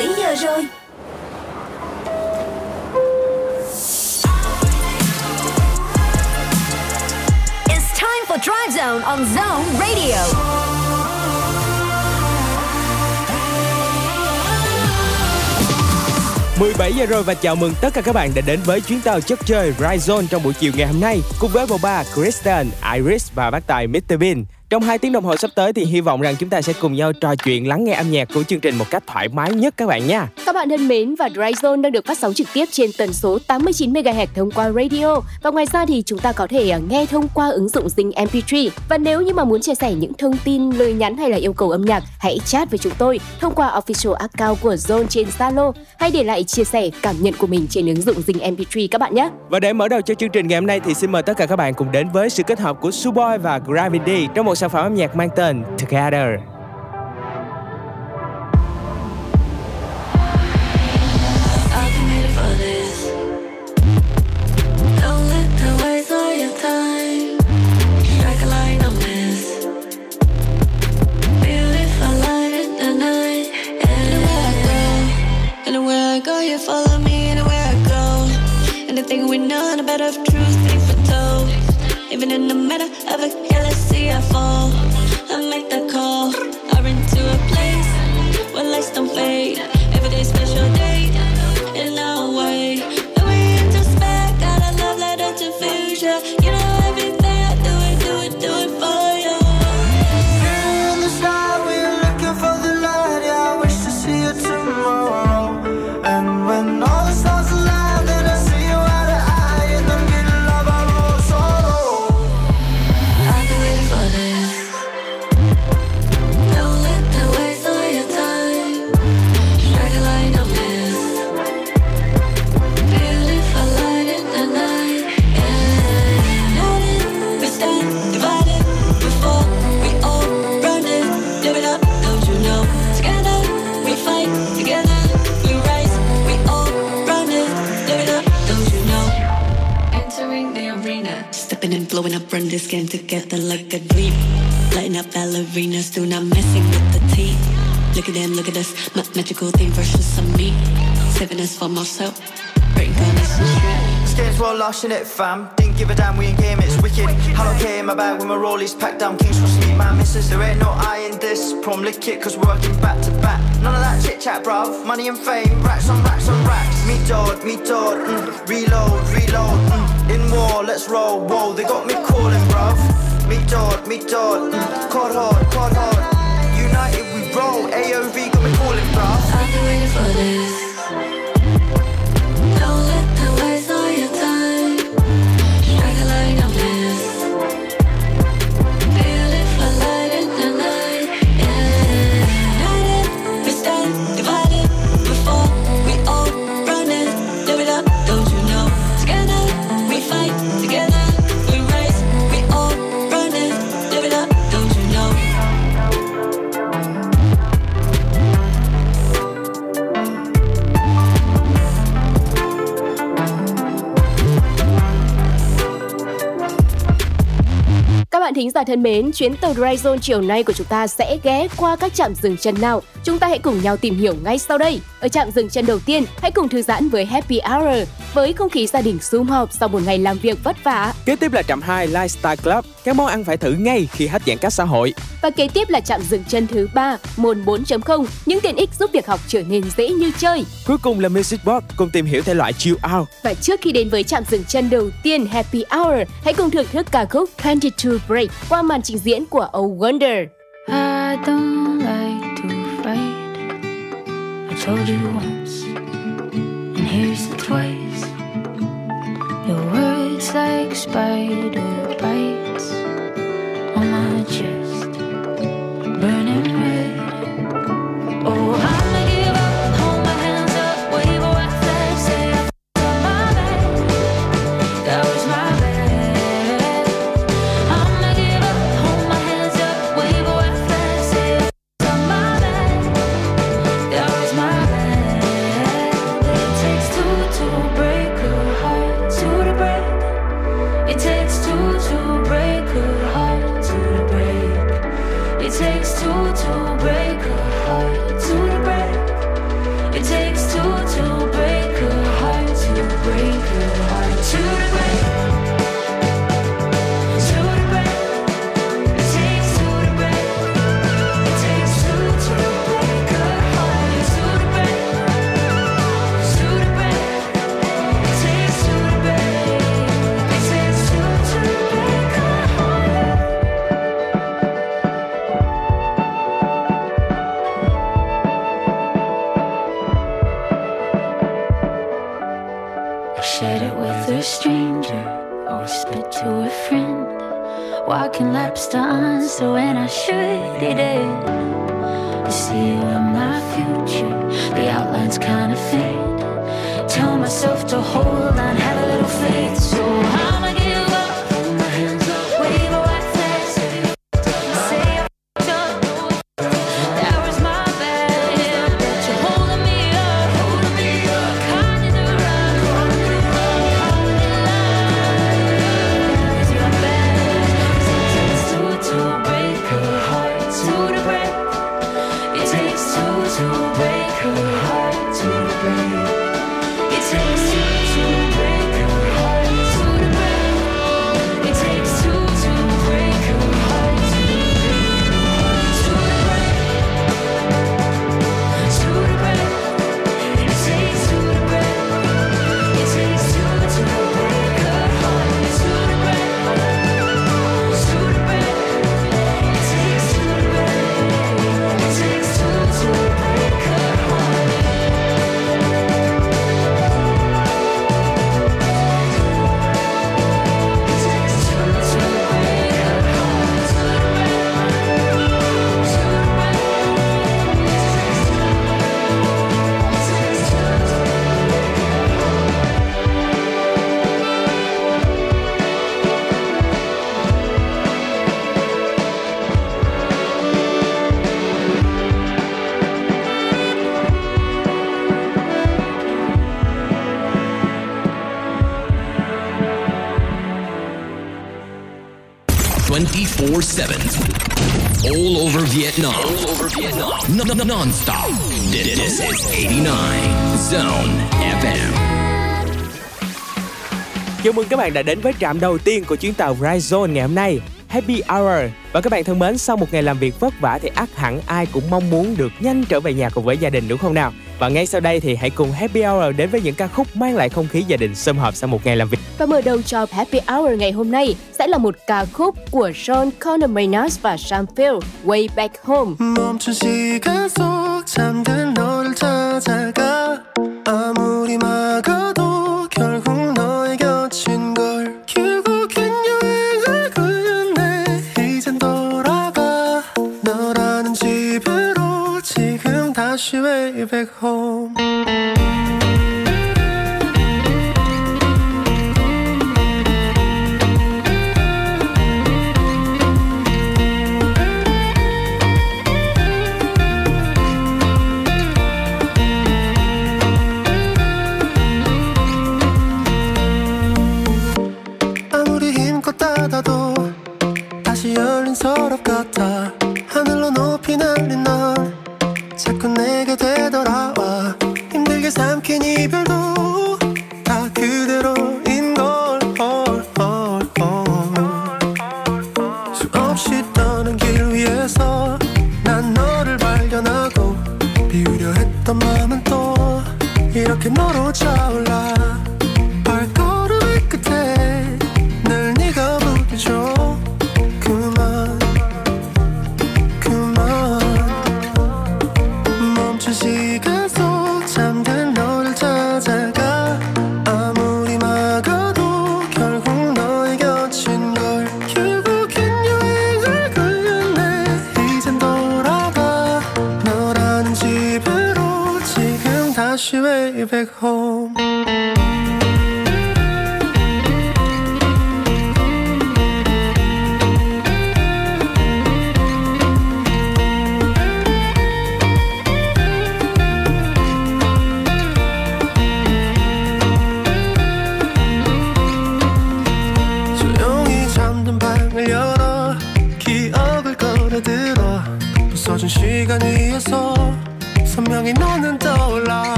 7 giờ rồi. It's time for Drive Zone on Zone Radio. 17 giờ rồi và chào mừng tất cả các bạn đã đến với chuyến tàu chất chơi Rise Zone trong buổi chiều ngày hôm nay cùng với bầu ba Kristen, Iris và bác tài Mr Bean. Trong 2 tiếng đồng hồ sắp tới thì hy vọng rằng chúng ta sẽ cùng nhau trò chuyện lắng nghe âm nhạc của chương trình một cách thoải mái nhất các bạn nha. Các bạn thân mến và Dry Zone đang được phát sóng trực tiếp trên tần số 89 MHz thông qua radio và ngoài ra thì chúng ta có thể à, nghe thông qua ứng dụng Zing MP3. Và nếu như mà muốn chia sẻ những thông tin, lời nhắn hay là yêu cầu âm nhạc, hãy chat với chúng tôi thông qua official account của Zone trên Zalo hay để lại chia sẻ cảm nhận của mình trên ứng dụng Zing MP3 các bạn nhé. Và để mở đầu cho chương trình ngày hôm nay thì xin mời tất cả các bạn cùng đến với sự kết hợp của Suboy và Gravity trong một sản phẩm âm nhạc mang tên Together. Anywhere I go, you follow me anywhere I go. Anything we know, the better of truth be foretold. Even in the matter of a galaxy, I fall. I make the call. I run to a place where lights don't fade. Every day special day in our way. Then we introspect, got a love letter to future. You know blowing up, run this game together like a dream. Lighting up ballerinas, still not messing with the team. Look at them, look at us, my magical thing versus of me. Saving us for myself, reincarnation straight. This game's well lost in it, fam. Give a damn, we in game, it's wicked. Hello, K in my bag when my rollies packed down. Kings trust me, my missus. There ain't no I in this. Prom lick it, cause we're working back to back. None of that chit chat, bruv. Money and fame, racks on racks on racks. Me dog, me dog, mm. reload, reload. Mm. In war, let's roll. Whoa, they got me calling, bruv. Me dog, me dog, mm. quad hard, quad hard. United we roll, AOV got me calling, bruv. I've been waiting for this. Bạn thính giả thân mến, chuyến tàu Zone chiều nay của chúng ta sẽ ghé qua các trạm dừng chân nào? Chúng ta hãy cùng nhau tìm hiểu ngay sau đây. Ở trạm dừng chân đầu tiên, hãy cùng thư giãn với Happy Hour với không khí gia đình sum họp sau một ngày làm việc vất vả. Kế tiếp là trạm 2 Lifestyle Club, các món ăn phải thử ngay khi hết giãn cách xã hội. Và kế tiếp là trạm dừng chân thứ ba, môn 4.0, những tiện ích giúp việc học trở nên dễ như chơi. Cuối cùng là Music Box, cùng tìm hiểu thể loại chill out. Và trước khi đến với trạm dừng chân đầu tiên Happy Hour, hãy cùng thưởng thức ca khúc 22 Break Break qua màn trình diễn của Oh Wonder. I don't like to fight. I told you once, and here's the twice. Your words like spider bites on my chest, Vietnam. All over Vietnam. Non- non-stop. This is 89 Zone FM. Chào mừng các bạn đã đến với trạm đầu tiên của chuyến tàu Rise Zone ngày hôm nay. Happy Hour và các bạn thân mến, sau một ngày làm việc vất vả thì ắt hẳn ai cũng mong muốn được nhanh trở về nhà cùng với gia đình đúng không nào? Và ngay sau đây thì hãy cùng Happy Hour đến với những ca khúc mang lại không khí gia đình sum họp sau một ngày làm việc. Và mở đầu cho Happy Hour ngày hôm nay sẽ là một ca khúc của Sean Conor Maynard và Sam Phil, Way Back Home. 멈춘 시간 속 잠든 너를 찾아가 아무리 막아도 결국 너의 곁인 걸 결국 she way back home. 삼킨 이별도 다 그대로인 걸 헐, 헐, 헐. 수없이 떠난 길 위에서 난 너를 발견하고 비우려 했던 마음은 또 이렇게 너로 차올라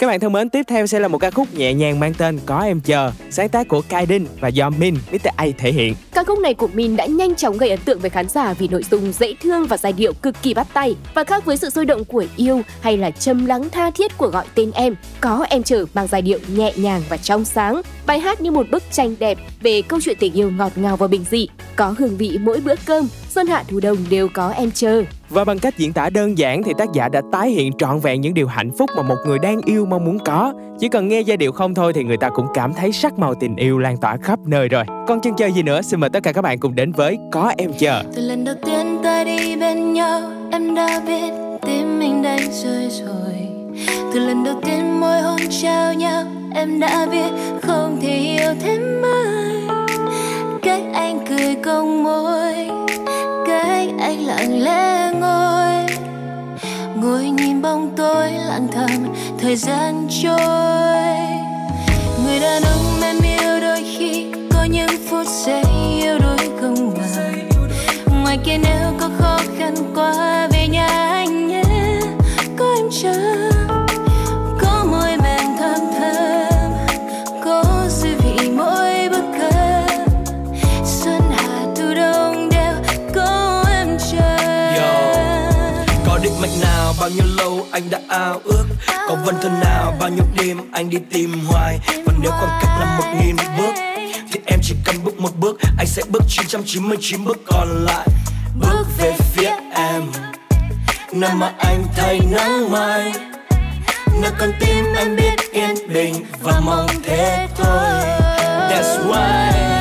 Các bạn thân mến, tiếp theo sẽ là một ca khúc nhẹ nhàng mang tên Có Em Chờ, sáng tác của Kaidin và do Min, Mr. A thể hiện. Ca khúc này của Min đã nhanh chóng gây ấn tượng với khán giả vì nội dung dễ thương và giai điệu cực kỳ bắt tay. Và khác với sự sôi động của yêu hay là châm lắng tha thiết của gọi tên em, có em chờ mang giai điệu nhẹ nhàng và trong sáng. Bài hát như một bức tranh đẹp về câu chuyện tình yêu ngọt ngào và bình dị, có hương vị mỗi bữa cơm, xuân hạ thu đông đều có em chờ. Và bằng cách diễn tả đơn giản thì tác giả đã tái hiện trọn vẹn những điều hạnh phúc mà một người đang yêu mong muốn có. Chỉ cần nghe giai điệu không thôi thì người ta cũng cảm thấy sắc màu tình yêu lan tỏa khắp nơi rồi. Còn chân chơi gì nữa, xin mời tất cả các bạn cùng đến với Có Em Chờ. từ lần đầu tiên ta đi bên nhau em đã biết tim mình đánh rơi rồi từ lần đầu tiên môi hôn trao nhau em đã biết không thể yêu thêm ai cách anh cười cong môi anh lặng lẽ ngồi ngồi nhìn bóng tối lặng thầm, thời gian trôi. Người đàn ông em yêu đôi khi có những phút giây yêu đôi không ngờ. Ngoài kia nếu có khó khăn quá về nhà anh nhé, có em chờ lâu anh đã ao ước. Có vân thân nào bao nhiêu đêm anh đi tìm hoài. Và nếu khoảng cách là một nghìn bước Thì em chỉ cần bước một bước Anh sẽ bước 999 bước còn lại. Bước về phía em. Nơi mà anh thấy nắng mai Nơi con tim anh biết yên bình Và mong thế thôi. That's why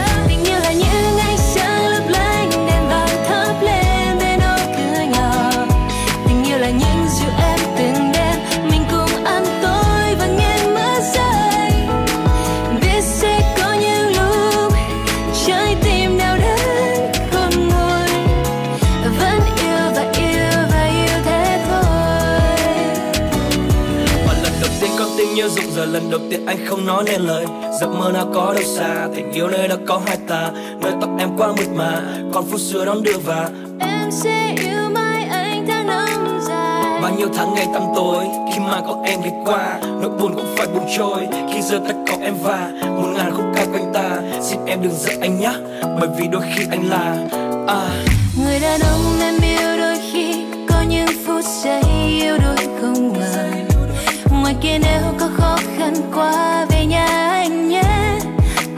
rời Lần đầu tiên anh không nói nên lời. Giấc mơ nào có đâu xa Tình yêu nơi đó có hai ta. Nơi tóc em quá mượt mà Còn phút xưa đón đưa và. Em sẽ yêu mãi anh tháng năm dài. Bao nhiêu tháng ngày tăm tối Khi mà có em đi qua. Nỗi buồn cũng phải buông trôi Khi giờ tất có em và. Một ngàn khúc ca quanh ta Xin em đừng giận anh nhé Bởi vì đôi khi anh là à, Người đàn ông em yêu đôi khi có những phút giây yêu đuối không ngờ Ngoài kia nếu có khó khăn quá về nhà anh nhé.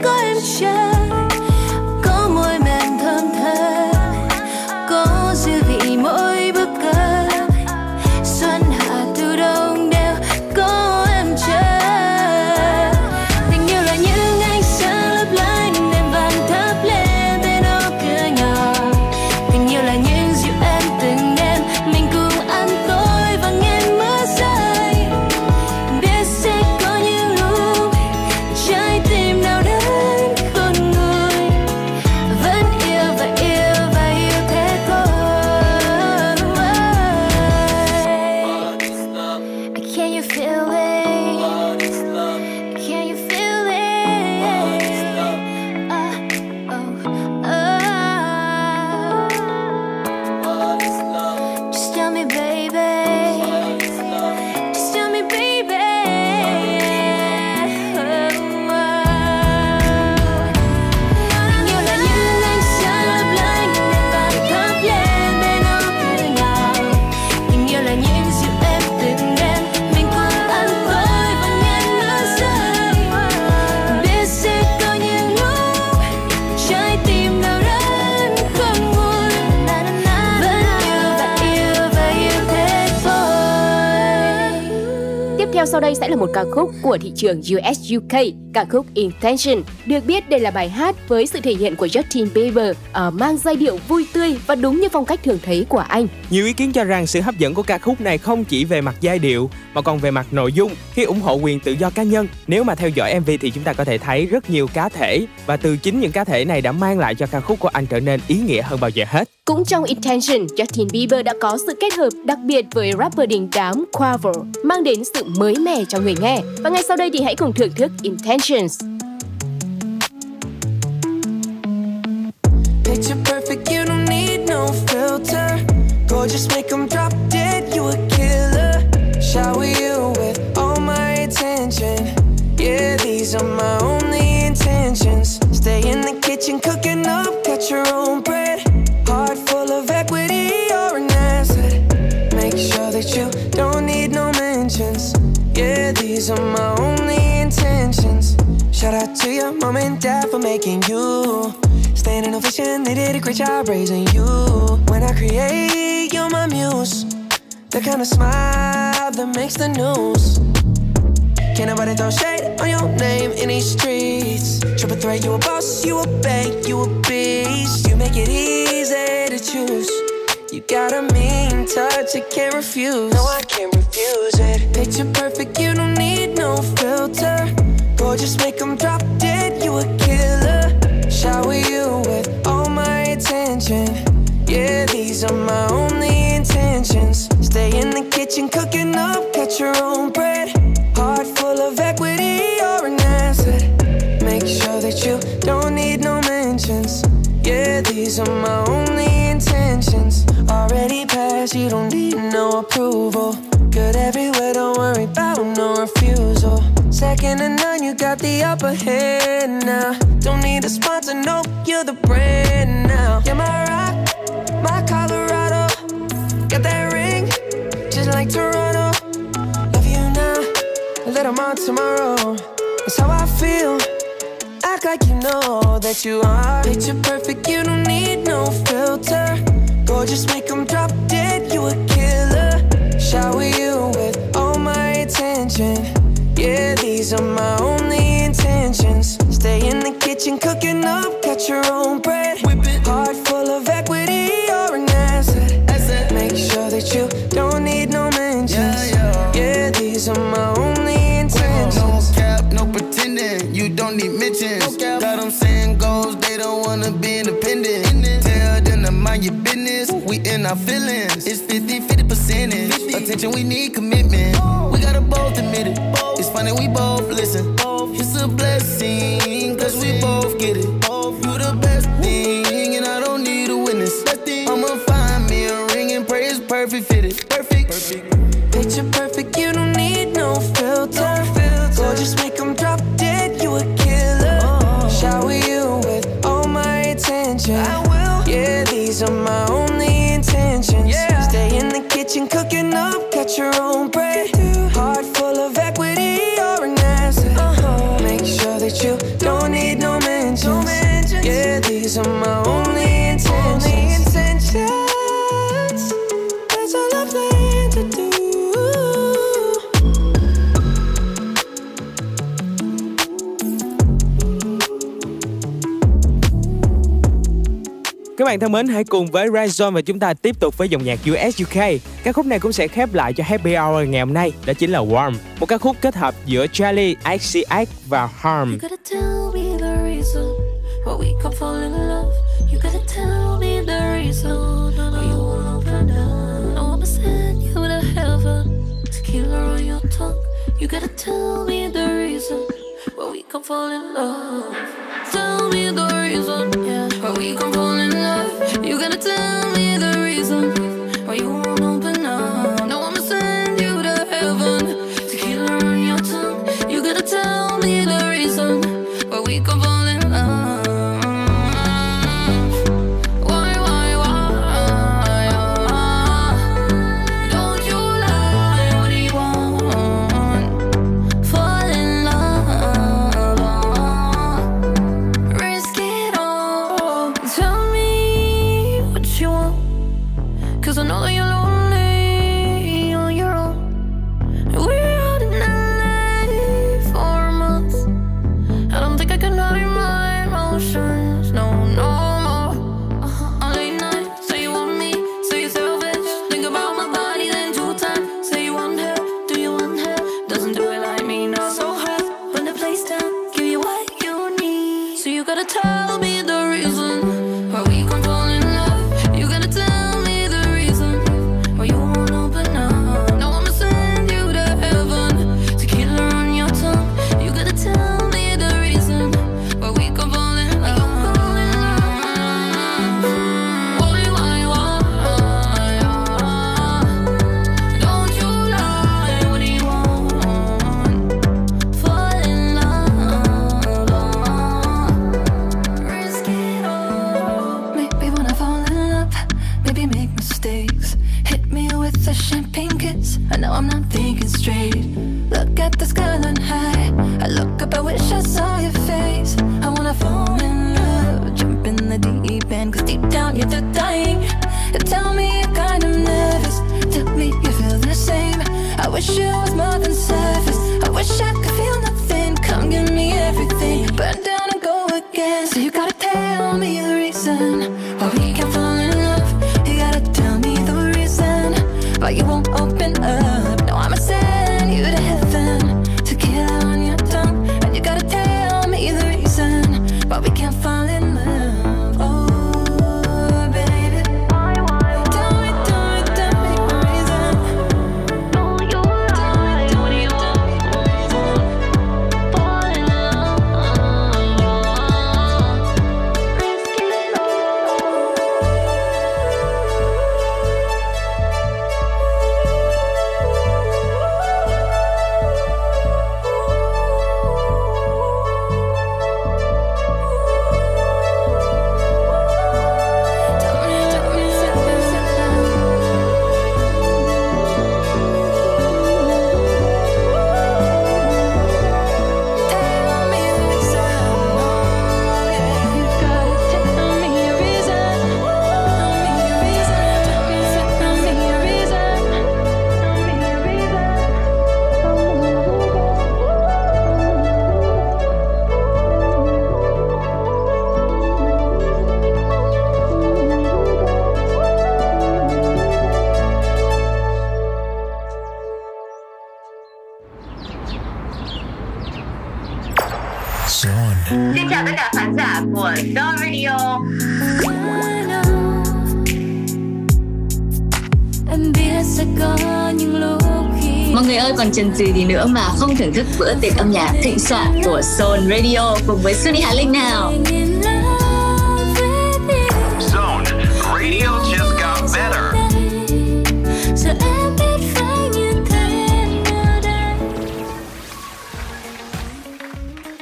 Có em chờ. You feel it? Sau đây sẽ là một ca khúc của thị trường US UK, ca khúc Intention. Được biết đây là bài hát với sự thể hiện của Justin Bieber uh, mang giai điệu vui tươi và đúng như phong cách thường thấy của anh. Nhiều ý kiến cho rằng sự hấp dẫn của ca khúc này không chỉ về mặt giai điệu mà còn về mặt nội dung khi ủng hộ quyền tự do cá nhân. Nếu mà theo dõi MV thì chúng ta có thể thấy rất nhiều cá thể và từ chính những cá thể này đã mang lại cho ca khúc của anh trở nên ý nghĩa hơn bao giờ hết. Cũng trong Intention, Justin Bieber đã có sự kết hợp đặc biệt với rapper đình đám Quavo, mang đến sự mới mẻ cho người nghe. Và ngay sau đây thì hãy cùng thưởng thức Intentions. Picture perfect, you don't need no filter. Gorgeous, make them drop dead, you a killer. Shower you with all my attention. Yeah, these are my only intentions. Stay in the kitchen, cooking up, got your own bread. You don't need no mentions. Yeah, these are my only intentions. Shout out to your mom and dad for making you. Standing ovation, they did a great job raising you. When I create, you're my muse. The kind of smile that makes the news. Can't nobody throw shade on your name in these streets. Triple threat, you a boss, you a bank, you a beast. You make it easy to choose. You got a mean touch, I can't refuse. No, I can't refuse it. Picture perfect, you don't need no filter. Gorgeous, make them drop dead, you a killer. Shower you with all my attention. Yeah, these are my only intentions. Stay in the kitchen, cooking up, catch your own bread. Heart full of equity, you're an asset. Make sure that you don't need no mentions. Yeah, these are my only intentions. Already passed, you don't need no approval. Good everywhere, don't worry about no refusal. Second to none, you got the upper hand now. Don't need a sponsor, no, you're the brand now. You're my rock, my Colorado. Got that ring, just like Toronto. Love you now, a little more tomorrow. That's how I feel. Act like you know that you are. Picture perfect, you don't need no filter. Gorgeous, make them drop dead, you a killer. Shower you with all my attention. Yeah, these are my only intentions. Stay in the kitchen, cooking up, got your own bread. Whip it. Heart full of equity, you're an asset. Make sure that you don't We in our feelings. It's 50 50 percentage. Attention, we need commitment. We thân mến, hãy cùng với Ryzone và chúng ta tiếp tục với dòng nhạc US UK. Ca khúc này cũng sẽ khép lại cho Happy Hour ngày hôm nay, đó chính là Warm, một ca khúc kết hợp giữa Charlie XCX và Harm. You gotta tell me the reason why we can fall in love. You gotta tell me the reason why we can fall in love. Tell me the reason, yeah, why we can fall in love. You gotta tell chần chừ gì nữa mà không thưởng thức bữa tiệc âm nhạc thịnh soạn của Soul Radio cùng với Sunny Hà Linh nào. Zone. Radio just got better. Giờ em biết phải như thế nào đây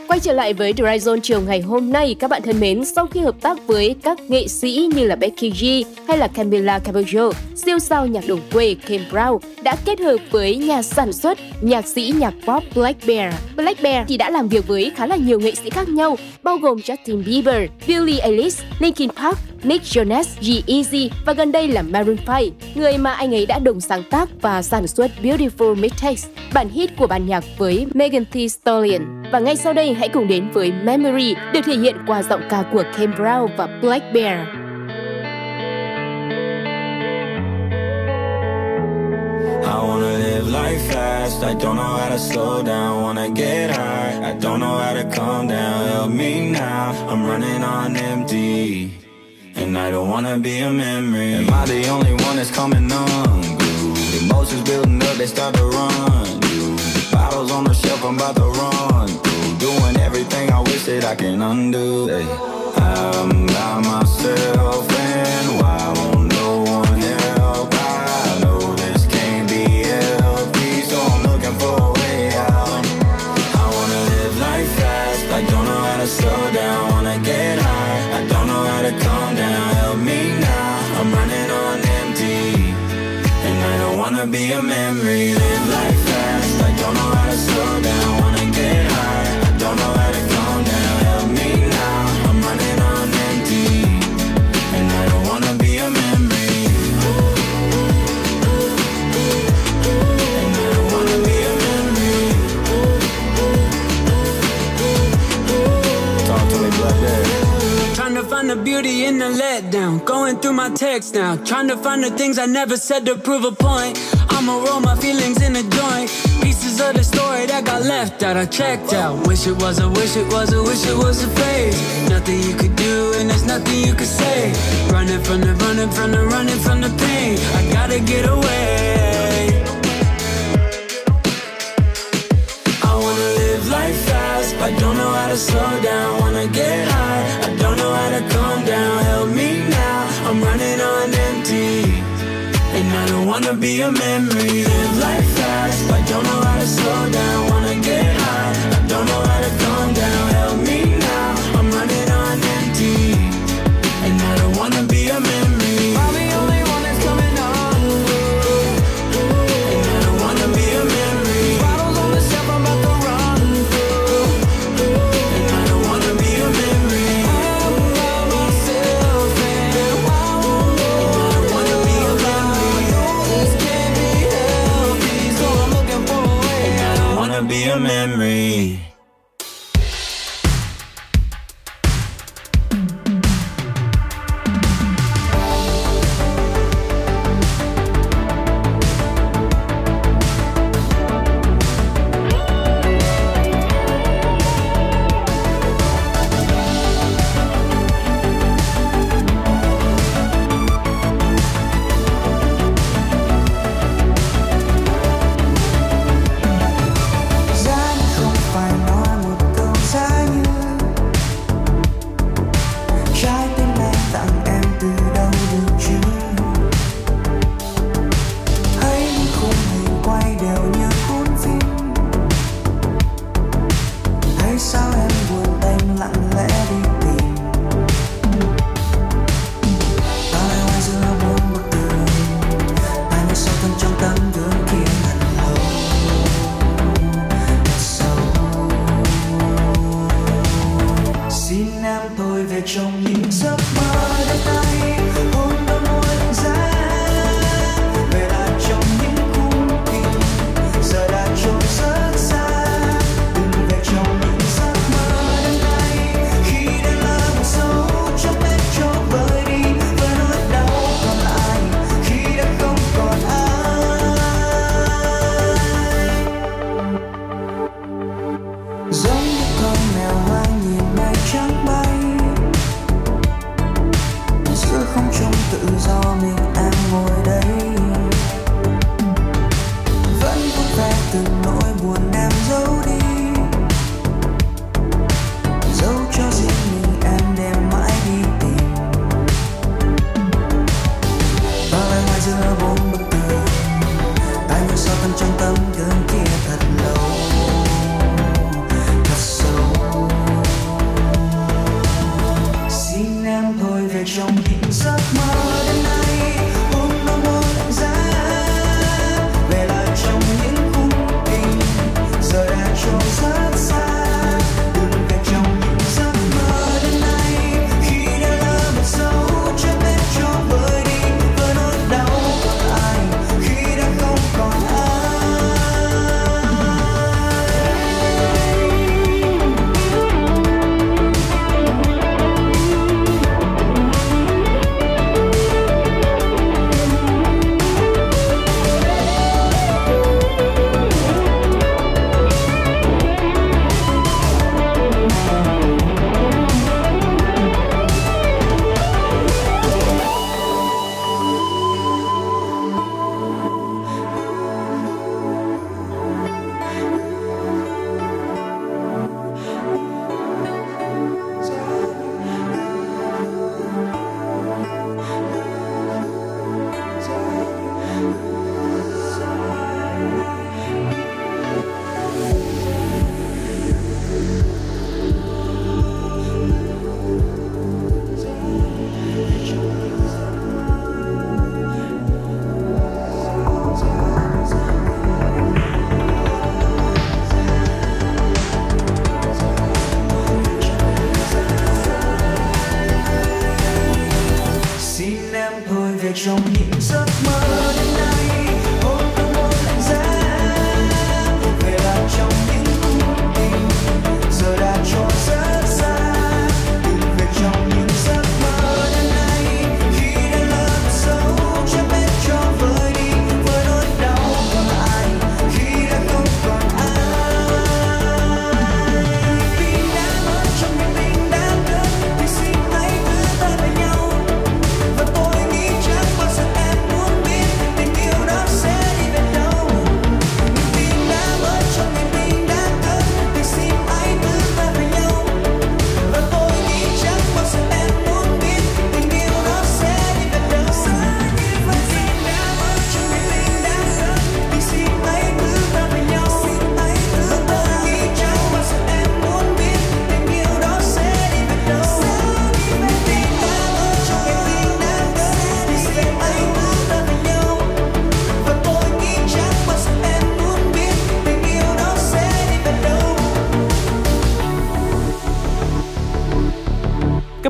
Quay trở lại với Dry Zone chiều ngày hôm nay, các bạn thân mến, sau khi hợp tác với các nghệ sĩ như là Becky G hay là Camila Cabello, siêu sao nhạc đồng quê Kim Brown đã kết hợp với nhà sản xuất, nhạc sĩ nhạc pop Black Bear. Black Bear thì đã làm việc với khá là nhiều nghệ sĩ khác nhau, bao gồm Justin Bieber, Billie Eilish, Linkin Park, Nick Jonas, G-Eazy và gần đây là Maroon 5, người mà anh ấy đã đồng sáng tác và sản xuất Beautiful Mistakes, bản hit của bản nhạc với Megan Thee Stallion. Và ngay sau đây hãy cùng đến với Memory được thể hiện qua giọng ca của Kim Brown và Black Bear. Life fast. I don't know how to slow down. Wanna get high. I don't know how to calm down. Help me now. I'm running on empty. And I don't wanna be a memory. Am I the only one that's coming unglued? Emotions building up, they start to run. Bottles on the shelf, I'm about to run. Doing everything I wish that I can undo. I'm by myself, the beauty in the letdown. Going through my text now. Trying to find the things I never said to prove a point. I'ma roll my feelings in a joint. Pieces of the story that got left out, I checked out. Wish it was a wish it was a wish it was a phase. Nothing you could do, and there's nothing you could say. Running from the running from the running from the pain. I gotta get away. I wanna live life fast, but don't know how to slow down. Wanna get high, To calm down. Help me now, I'm running on empty. And I don't wanna be a memory. Live life fast, but don't know how to slow down.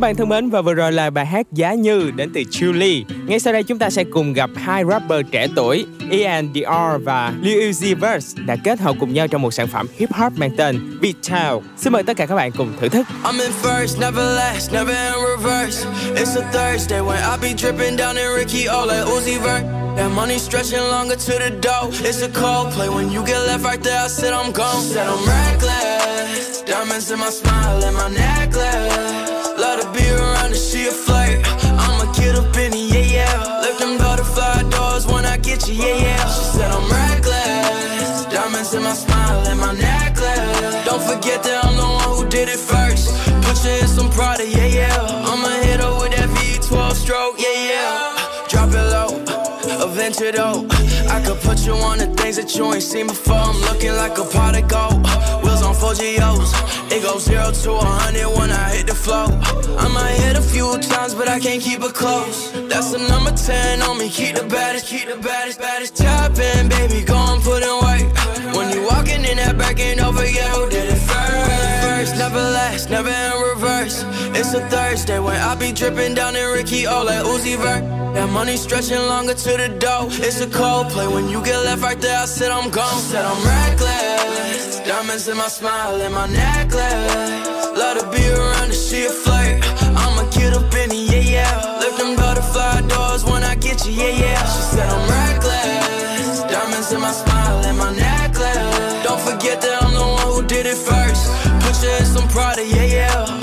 Các bạn thân mến và vừa rồi là bài hát Giá Như đến từ Julie. Ngay sau đây chúng ta sẽ cùng gặp hai rapper trẻ tuổi Ian Dior và Lil Uzi Vert đã kết hợp cùng nhau trong một sản phẩm hip hop mang tên Beat Town. Xin mời tất cả các bạn cùng thử thức. I'm in first, never last, never in reverse. It's a Thursday when I be dripping down in Ricky O like Uzi Vert. That money stretching longer to the dough. It's a cold play when you get left right there. I said I'm gone. Said I'm reckless. Diamonds in my smile and my necklace. Love to be around and she a flirt. I'ma get up in it, yeah, yeah. Lift them butterfly doors when I get you, yeah, yeah. She said I'm reckless. Diamonds in my smile and my necklace. Don't forget that I'm the one who did it first. Put you in some Prada, yeah, yeah. I'ma hit her with that V12 stroke, yeah, yeah. Drop it low, adventure though. I could put you on the things that you ain't seen before. I'm looking like a pot of gold. Wheels on 4GOs. Zero to a hundred when I hit the flow. I might hit a few times, but I can't keep it close. That's the number 10 on me. Keep the baddest, keep the baddest, baddest. In, baby, go and put in work. When you walking in that back end over, yeah, who did it first? First, never last, never in reverse. It's a Thursday when I be dripping down in Ricky O like Uzi Vert. That money stretching longer to the dough. It's a cold play when you get left right there. I said I'm gone. Said I'm reckless. Diamonds in my smile and my necklace. Love to be around and she a flirt. I'ma get up in it, yeah, yeah. Lift them butterfly doors when I get you, yeah, yeah. She said I'm reckless. Diamonds in my smile and my necklace. Don't forget that I'm the one who did it first. Put you in some Prada, yeah, yeah.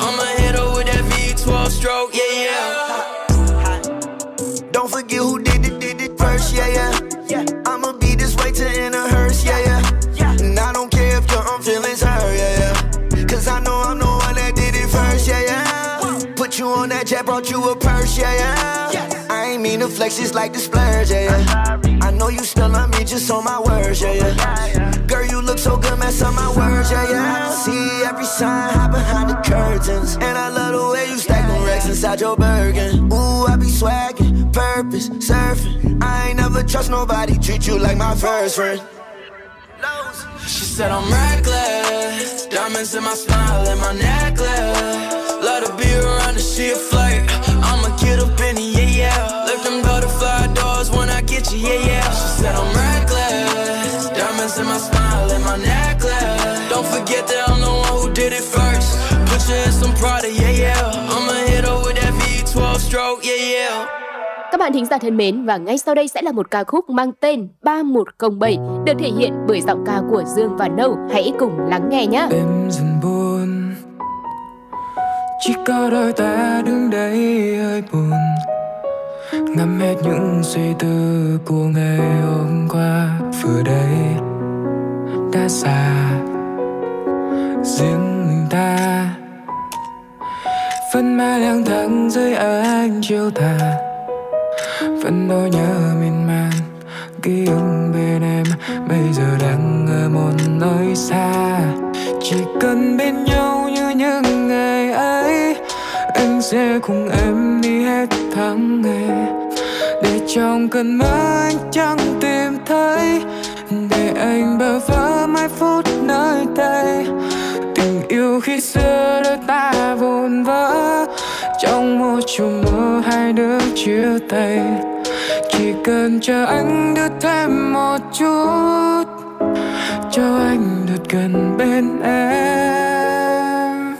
Ain't mean to flex, just like the splurge, yeah, yeah. I know you still love me just on my words, yeah, yeah. Girl, you look so good, mess up my words, yeah, yeah. I See every sign, hide behind the curtains. And I love the way you stack them racks inside your Bergen. Ooh, I be swagging, purpose, surfing. I ain't never trust nobody, treat you like my first friend. She said I'm reckless. Diamonds in my smile and my necklace. Love to be around and she a flirt. I'ma get up in it, yeah, yeah. Lift them butterfly doors when I get you, yeah, yeah. She said I'm reckless. Các bạn thính giả thân mến, và ngay sau đây sẽ là một ca khúc mang tên 3107 được thể hiện bởi giọng ca của Dương và Nâu. Hãy cùng lắng nghe nhé. Em dần buồn, Chỉ có đôi ta đứng đây hơi buồn Ngắm hết những suy tư của ngày hôm qua, Vừa đây đã xa Riêng mình ta, Vẫn mãi lang thang dưới ánh chiều tà vẫn nỗi nhớ miên man. Ký ức bên em, Bây giờ đang ở một nơi xa. Chỉ cần bên nhau như những ngày ấy, Anh sẽ cùng em đi hết tháng ngày. Để trong cơn mơ anh chẳng tìm thấy, Để anh bơ vơ mai phút nơi đây. Tình yêu khi xưa đôi ta vụn vỡ, Trong một chùm mơ hai đứa chia tay cần chờ anh được thêm một chút. Cho anh được gần bên em.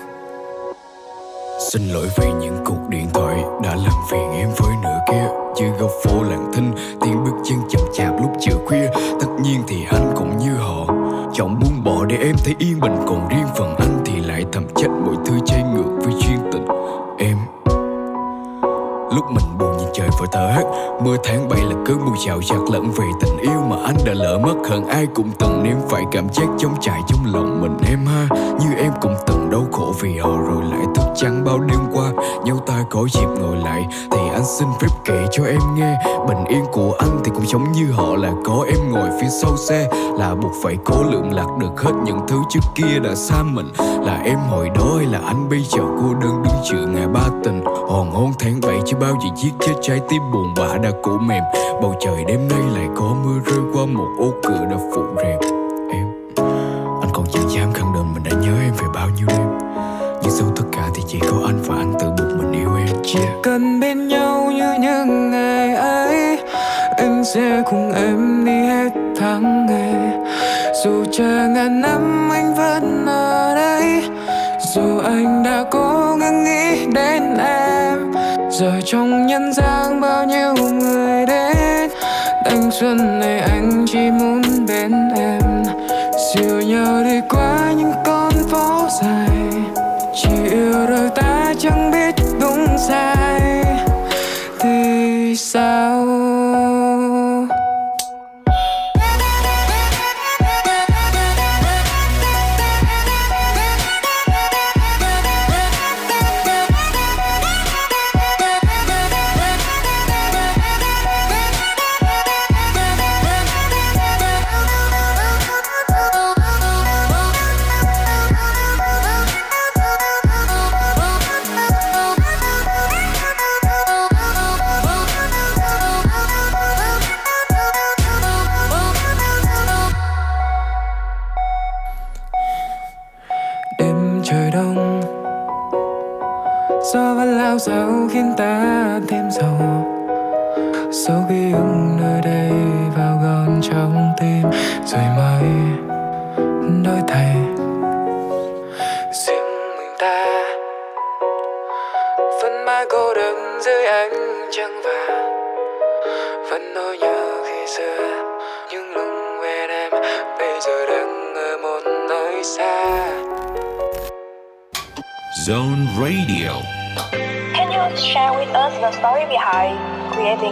Xin lỗi vì những cuộc điện thoại đã làm phiền em với nửa kia. Như góc phố lặng thinh, tiếng bước chân chậm chạp lúc chiều khuya. Tất nhiên thì anh cũng như họ. Chọn buông bỏ để em thấy yên bình Còn riêng phần anh thì lại thầm trách mọi thứ trái ngược với chuyên tình. Em Lúc mình buồn nhìn trời vội thở, Mưa tháng bay là cơn mưa chào chặt lẫn về tình yêu mà anh đã lỡ mất. Hơn ai cũng từng nếm phải cảm giác chống chạy trong lòng mình em ha. Như em cũng đau khổ vì họ rồi lại thức trắng bao đêm qua. Nhau ta có dịp ngồi lại Thì anh xin phép kể cho em nghe. Bình yên của anh thì cũng giống như họ là có em ngồi phía sau xe. Là buộc phải cố lượm lạc được hết những thứ trước kia đã xa mình. Là em hồi đó hay là anh bây giờ? Cô đơn đứng giữa ngày ba tình. Hòn hôn tháng bảy chứ bao giờ giết chết trái tim buồn bã đã cũ mềm. Bầu trời đêm nay lại có mưa rơi qua một ô cửa đã phụ rèm Em, anh còn chẳng dám khẳng định mình đã nhớ em về bao nhiêu đêm chỉ có anh và anh tự buộc mình chỉ cần bên nhau như những ngày ấy anh sẽ cùng em đi hết tháng ngày. Dù chờ ngàn năm anh vẫn ở đây, dù anh đã cố gắng nghĩ đến em. Giờ trong nhân gian bao nhiêu người đến thanh xuân này anh chỉ muốn bên em. Dìu nhau đi qua những con phố dài chỉ yêu đôi ta chẳng biết đúng sai. Thì sao?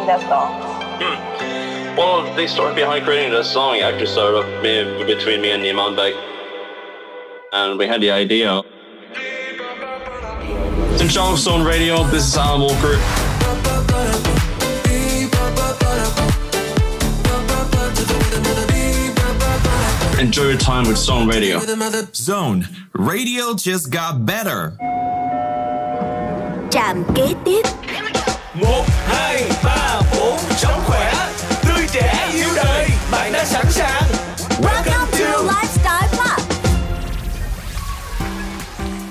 that song? Hmm. Well, the story behind creating that song actually started up between me and Iman Beck. And we had the idea. In Johnstone Radio, this is Alan Walker. Enjoy your time with Zone Radio. Zone Radio just got better. Trạm kế tiếp. 1 2 3 đời bạn đã sẵn sàng Welcome to Lifestyle Club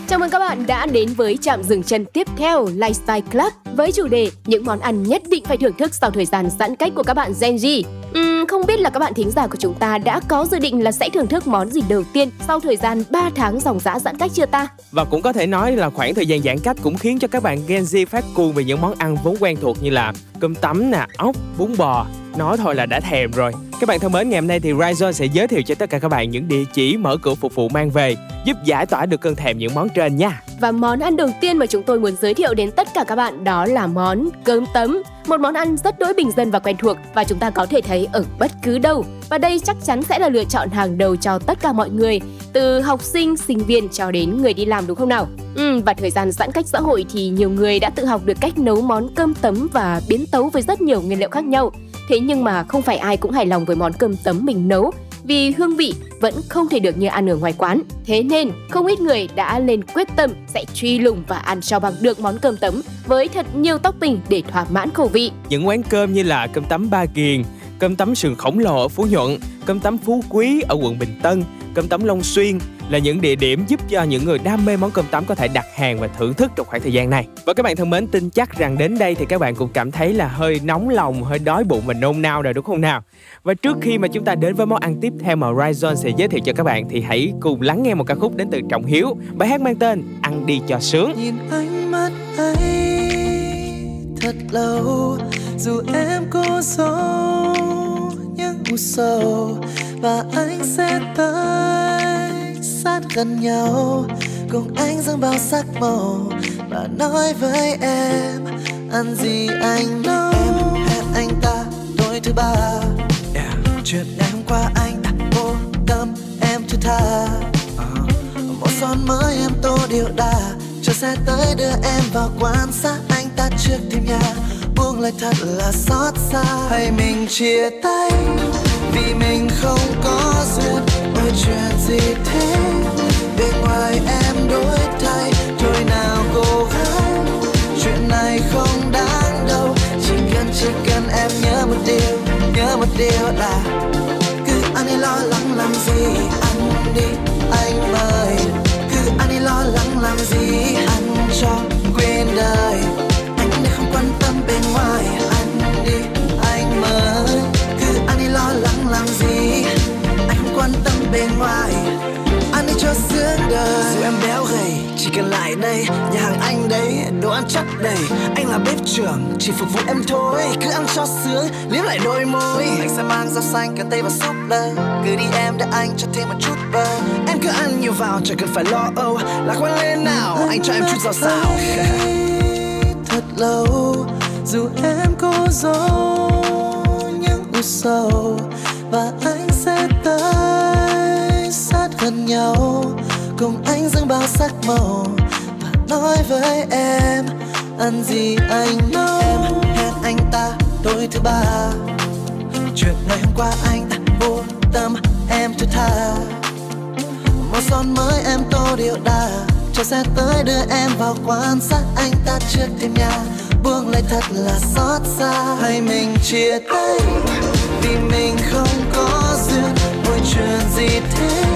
Chào mừng các bạn đã đến với trạm dừng chân tiếp theo Lifestyle Club với chủ đề những món ăn nhất định phải thưởng thức sau thời gian giãn cách của các bạn Gen Z. Uhm, không biết là các bạn thính giả của chúng ta đã có dự định là sẽ thưởng thức món gì đầu tiên sau thời gian 3 tháng dòng dã giãn cách chưa ta? Và cũng có thể nói là khoảng thời gian giãn cách cũng khiến cho các bạn Gen Z phát cuồng về những món ăn vốn quen thuộc như là cơm tấm nè, ốc, bún bò. Nói thôi là đã thèm rồi. Các bạn thân mến, ngày hôm nay thì Rizon sẽ giới thiệu cho tất cả các bạn những địa chỉ mở cửa phục vụ mang về, giúp giải tỏa được cơn thèm những món trên nha. Và món ăn đầu tiên mà chúng tôi muốn giới thiệu đến tất cả các bạn đó là món cơm tấm. Một món ăn rất đỗi bình dân và quen thuộc và chúng ta có thể thấy ở bất cứ đâu. Và đây chắc chắn sẽ là lựa chọn hàng đầu cho tất cả mọi người, từ học sinh, sinh viên cho đến người đi làm đúng không nào? Ừ, và thời gian giãn cách xã hội thì nhiều người đã tự học được cách nấu món cơm tấm và biến tấu với rất nhiều nguyên liệu khác nhau. Thế nhưng mà không phải ai cũng hài lòng với món cơm tấm mình nấu vì hương vị vẫn không thể được như ăn ở ngoài quán. Thế nên, không ít người đã lên quyết tâm sẽ truy lùng và ăn cho bằng được món cơm tấm với thật nhiều topping để thỏa mãn khẩu vị. Những quán cơm như là cơm tấm Ba Kiền, cơm tấm sườn khổng lồ ở Phú Nhuận, cơm tấm Phú Quý ở quận Bình Tân, cơm tấm Long Xuyên là những địa điểm giúp cho những người đam mê món cơm tấm có thể đặt hàng và thưởng thức trong khoảng thời gian này. Và các bạn thân mến, tin chắc rằng đến đây thì các bạn cũng cảm thấy là hơi nóng lòng, hơi đói bụng và nôn nao rồi đúng không nào? Và trước khi mà chúng ta đến với món ăn tiếp theo mà Rizon sẽ giới thiệu cho các bạn thì hãy cùng lắng nghe một ca khúc đến từ Trọng Hiếu. Bài hát mang tên Ăn đi cho sướng. nhìn ánh mắt ấy thật lâu. Dù em có giấu những u sầu, và anh sẽ tới sát gần nhau. Cùng anh dâng bao sắc màu và nói với em, ăn gì anh nấu? Em hẹn anh ta tối thứ ba. Chuyện ngày hôm qua anh đã vô tâm em thứ tha. Một son mới em tô điệu đà cho xe tới đưa em vào quán xa anh ta trước thêm nhà, buông lời thật là xót xa. Hay mình chia tay vì mình không có duyên ôi chuyện gì thế? Bên ngoài em đổi thay, thôi nào cô gái chuyện này không đáng đâu, chỉ cần chỉ cần em nhớ một điều, nhớ một điều là cứ anh lo lắng làm gì anh đi. Anh lắng làm gì anh cho quên đời. Anh đã không quan tâm bên ngoài anh đi. Anh mơ cứ anh đi, lo lắng làm gì? Anh không quan tâm bên ngoài anh đi cho sướng đời. Dù em béo gầy cần lại đây Nhà hàng anh đấy, đồ ăn chất đầy. Anh là bếp trưởng, chỉ phục vụ em thôi Cứ ăn cho sướng, liếm lại đôi môi. Anh sẽ mang rau xanh, cà tây và súp lơ Cứ đi em để anh cho thêm một chút bơ. Em cứ ăn nhiều vào, chẳng cần phải lo âu Lạc quan lên nào, anh cho em chút rau xào. Thật lâu dù em có giấu những u sầu và anh sẽ tới sát gần nhau cùng anh dâng bao sắc màu và nói với em, ăn gì anh nấu em hẹn anh ta tối thứ ba. Chuyện ngày hôm qua anh ta vô tâm, em thứ tha. Màu son mới em tô điệu đà cho xe tới đưa em vào quan sát. Anh ta trước thêm nhà, buông lại thật là xót xa. Hay mình chia tay vì mình không có duyên mọi chuyện gì thế?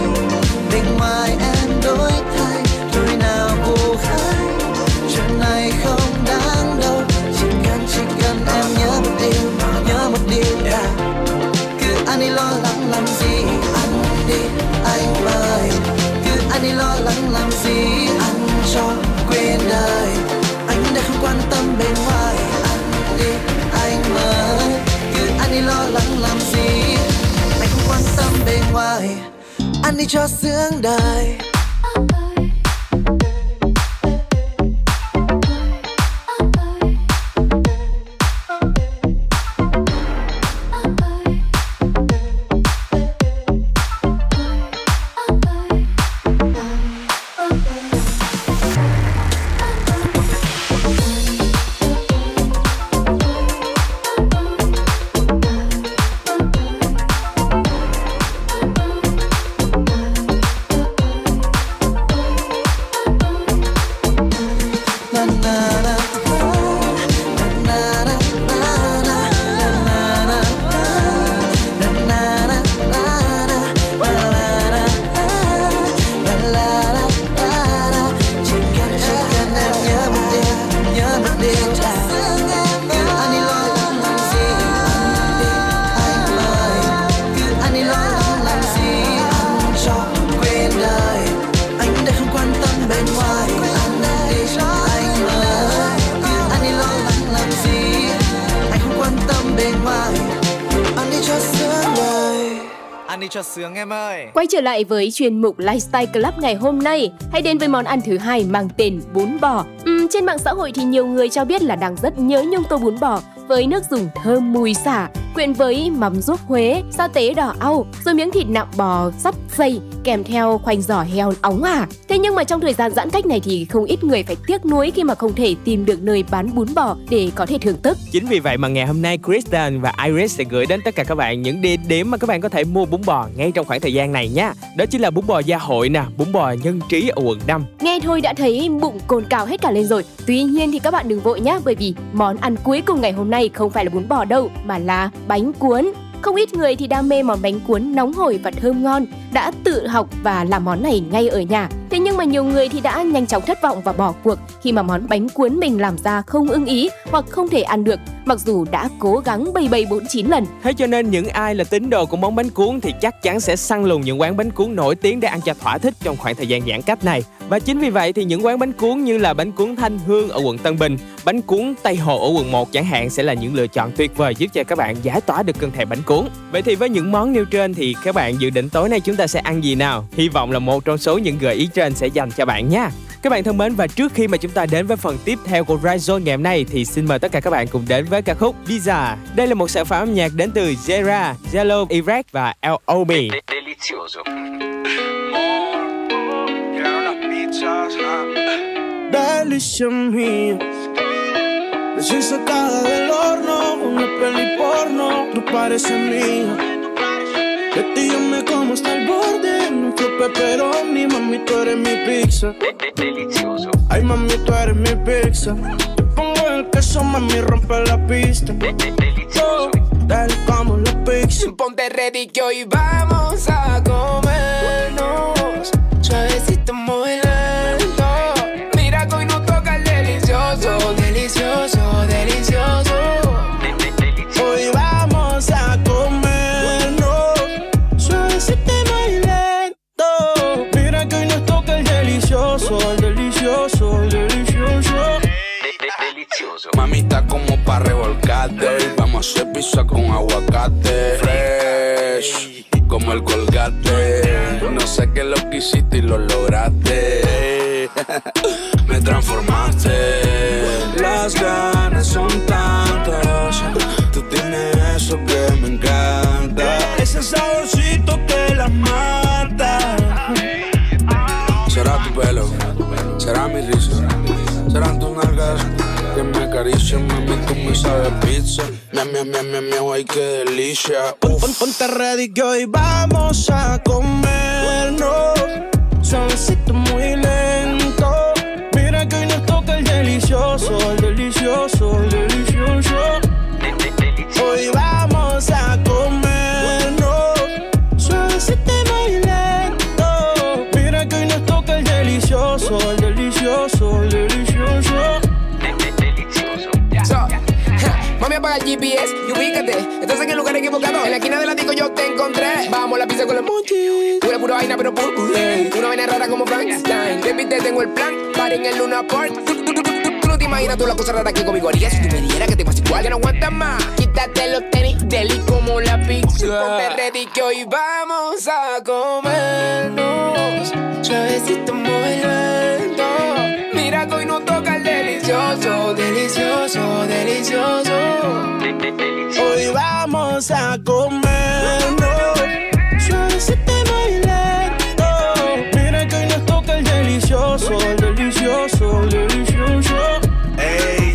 Ngoài anh đi cho sướng đời. Lại với chuyên mục Lifestyle Club ngày hôm nay, hãy đến với món ăn thứ hai mang tên bún bò. Ừm, trên mạng xã hội thì nhiều người cho biết là đang rất nhớ nhung tô bún bò với nước dùng thơm mùi xả, quyện với mắm ruốc Huế, sa tế đỏ au, rồi miếng thịt nạm bò sắp dày kèm theo khoanh giò heo óng à. Thế nhưng mà trong thời gian giãn cách này thì không ít người phải tiếc nuối khi mà không thể tìm được nơi bán bún bò để có thể thưởng thức. Chính vì vậy mà ngày hôm nay Kristen và Iris sẽ gửi đến tất cả các bạn những địa điểm mà các bạn có thể mua bún bò ngay trong khoảng thời gian này nha. Đó chính là bún bò gia hội nè, bún bò nhân trí ở quận 5. Nghe thôi đã thấy bụng cồn cào hết cả lên rồi. Tuy nhiên thì các bạn đừng vội nhá, bởi vì món ăn cuối cùng ngày hôm nay không phải là bún bò đâu, mà là bánh cuốn. Không ít người thì đam mê món bánh cuốn nóng hổi và thơm ngon, đã tự học và làm món này ngay ở nhà. Thế nhưng mà nhiều người thì đã nhanh chóng thất vọng và bỏ cuộc khi mà món bánh cuốn mình làm ra không ưng ý hoặc không thể ăn được, mặc dù đã cố gắng bày bày 49 lần. Thế cho nên những ai là tín đồ của món bánh cuốn thì chắc chắn sẽ săn lùng những quán bánh cuốn nổi tiếng để ăn cho thỏa thích trong khoảng thời gian giãn cách này. Và chính vì vậy thì những quán bánh cuốn như là bánh cuốn Thanh Hương ở quận Tân Bình, bánh cuốn Tây Hồ ở quận 1 chẳng hạn sẽ là những lựa chọn tuyệt vời giúp cho các bạn giải tỏa được cơn thèm bánh cuốn. Vậy thì với những món nêu trên thì các bạn dự định tối nay chúng ta sẽ ăn gì nào? Hy vọng là một trong số những gợi ý trên sẽ dành cho bạn nha. Các bạn thân mến và trước khi mà chúng ta đến với phần tiếp theo của Rise Zone ngày hôm nay thì xin mời tất cả các bạn cùng đến với ca khúc Visa. Đây là một sản phẩm âm nhạc đến từ Zera, Zello, Iraq và L.O.B. Delizioso. Delicia mía, recién sacada del horno, una peli porno, tú pareces mía. De ti yo me como hasta el borde, no fue pepperoni, mami tú eres mi pizza. Delicioso. Ay mami tú eres mi pizza. Te pongo el queso, mami rompe la pista. Oh, dale como la pizza. Ponte ready que hoy vamos a comernos Mamita como pa' revolcarte. Vamos a hacer pizza con aguacate. Fresh, como el colgate. No sé qué lo que hiciste y lo lograste. Me transformaste. Las ganas acarician, mami, tú me sabes pizza. Miau, miau, miau, miau, miau, ay, qué delicia. Pon- pon- Ponte ready que hoy vamos a comernos Suavecito muy lento el GPS y ubícate. Estás en el lugar equivocado. En la esquina de la disco yo te encontré. Vamos, la pizza con los monchis. Pura, pura vaina, pero puro puré. Una vaina rara como Frankenstein. Te tengo el plan. Para en el Luna Park. Tú, no te imaginas tú la cosa rara que conmigo harías. Si tú me dieras que te pasa igual, que no aguantas más. Quítate los tenis, deli como la pizza. Ponte ready que hoy vamos a comernos. Suavecito muy que hoy nos toca el delicioso, delicioso, delicioso. Hoy vamos a comernos. Suavecito muy lento Mira que hoy nos toca el delicioso El delicioso, el delicioso. Ey,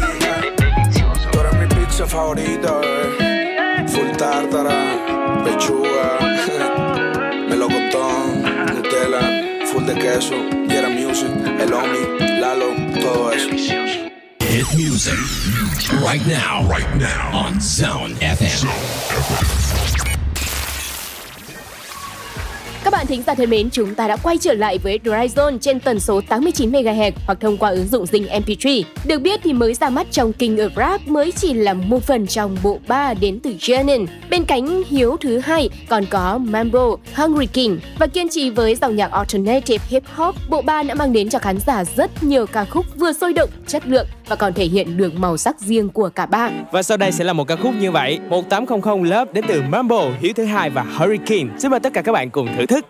tú eres mi pizza favorita, bebé. Full tártara, pechuga, melocotón, Nutella, full de queso, Yera Music, El Omi, Lalo, music right now, right now on Zone FM. Các bạn thính giả thân mến, chúng ta đã quay trở lại với Dry Zone trên tần số 89 MHz hoặc thông qua ứng dụng Zing MP3. Được biết thì mới ra mắt trong King of Rap mới chỉ là một phần trong bộ ba đến từ Jenin. Bên cánh Hiếu thứ hai còn có Mambo, Hungry King và kiên trì với dòng nhạc alternative hip hop, bộ ba đã mang đến cho khán giả rất nhiều ca khúc vừa sôi động, chất lượng và còn thể hiện được màu sắc riêng của cả ba. Và sau đây sẽ là một ca khúc như vậy. 1800 Love đến từ Mambo, Hiếu thứ hai và Hurricane. Xin mời tất cả các bạn cùng thử thức.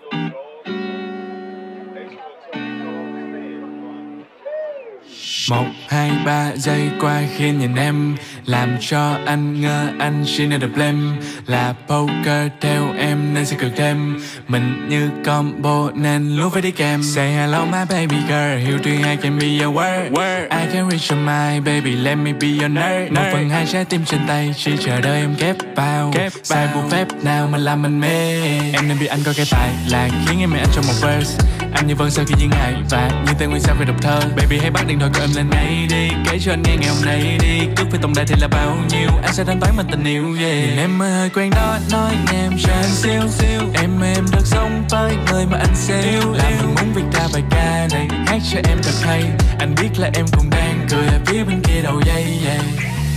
Một, hai, ba giây qua khi nhìn em Làm cho anh ngơ anh she a blame Là poker theo em nên sẽ cực thêm. Mình như combo nên luôn phải đi kèm. Say hello my baby girl Hiểu tuy I can be your word, word. I can reach your mind baby let me be your nerd, Một phần hai trái tim trên tay Chỉ chờ đợi em kép bao. Kép Sai bộ phép nào mà làm mình mê. Em nên bị anh có cái tài là khiến em mê anh trong một verse. Anh như vân sau khi duyên ngại Và như tên nguyên sao về độc thơ. Baby hãy bắt điện thoại của em lên ngay đi, Kể cho anh nghe ngày hôm nay đi. Cước với tổng đài thì là bao nhiêu Anh sẽ thanh toán mình tình yêu, yeah. Nhìn em hơi quen đó, Nói nghe em cho anh siêu siêu. Em em được sống với người mà anh yêu Làm mình muốn viết ra bài ca này, Hát cho em thật hay. Anh biết là em cũng đang cười ở phía bên kia đầu dây, yeah.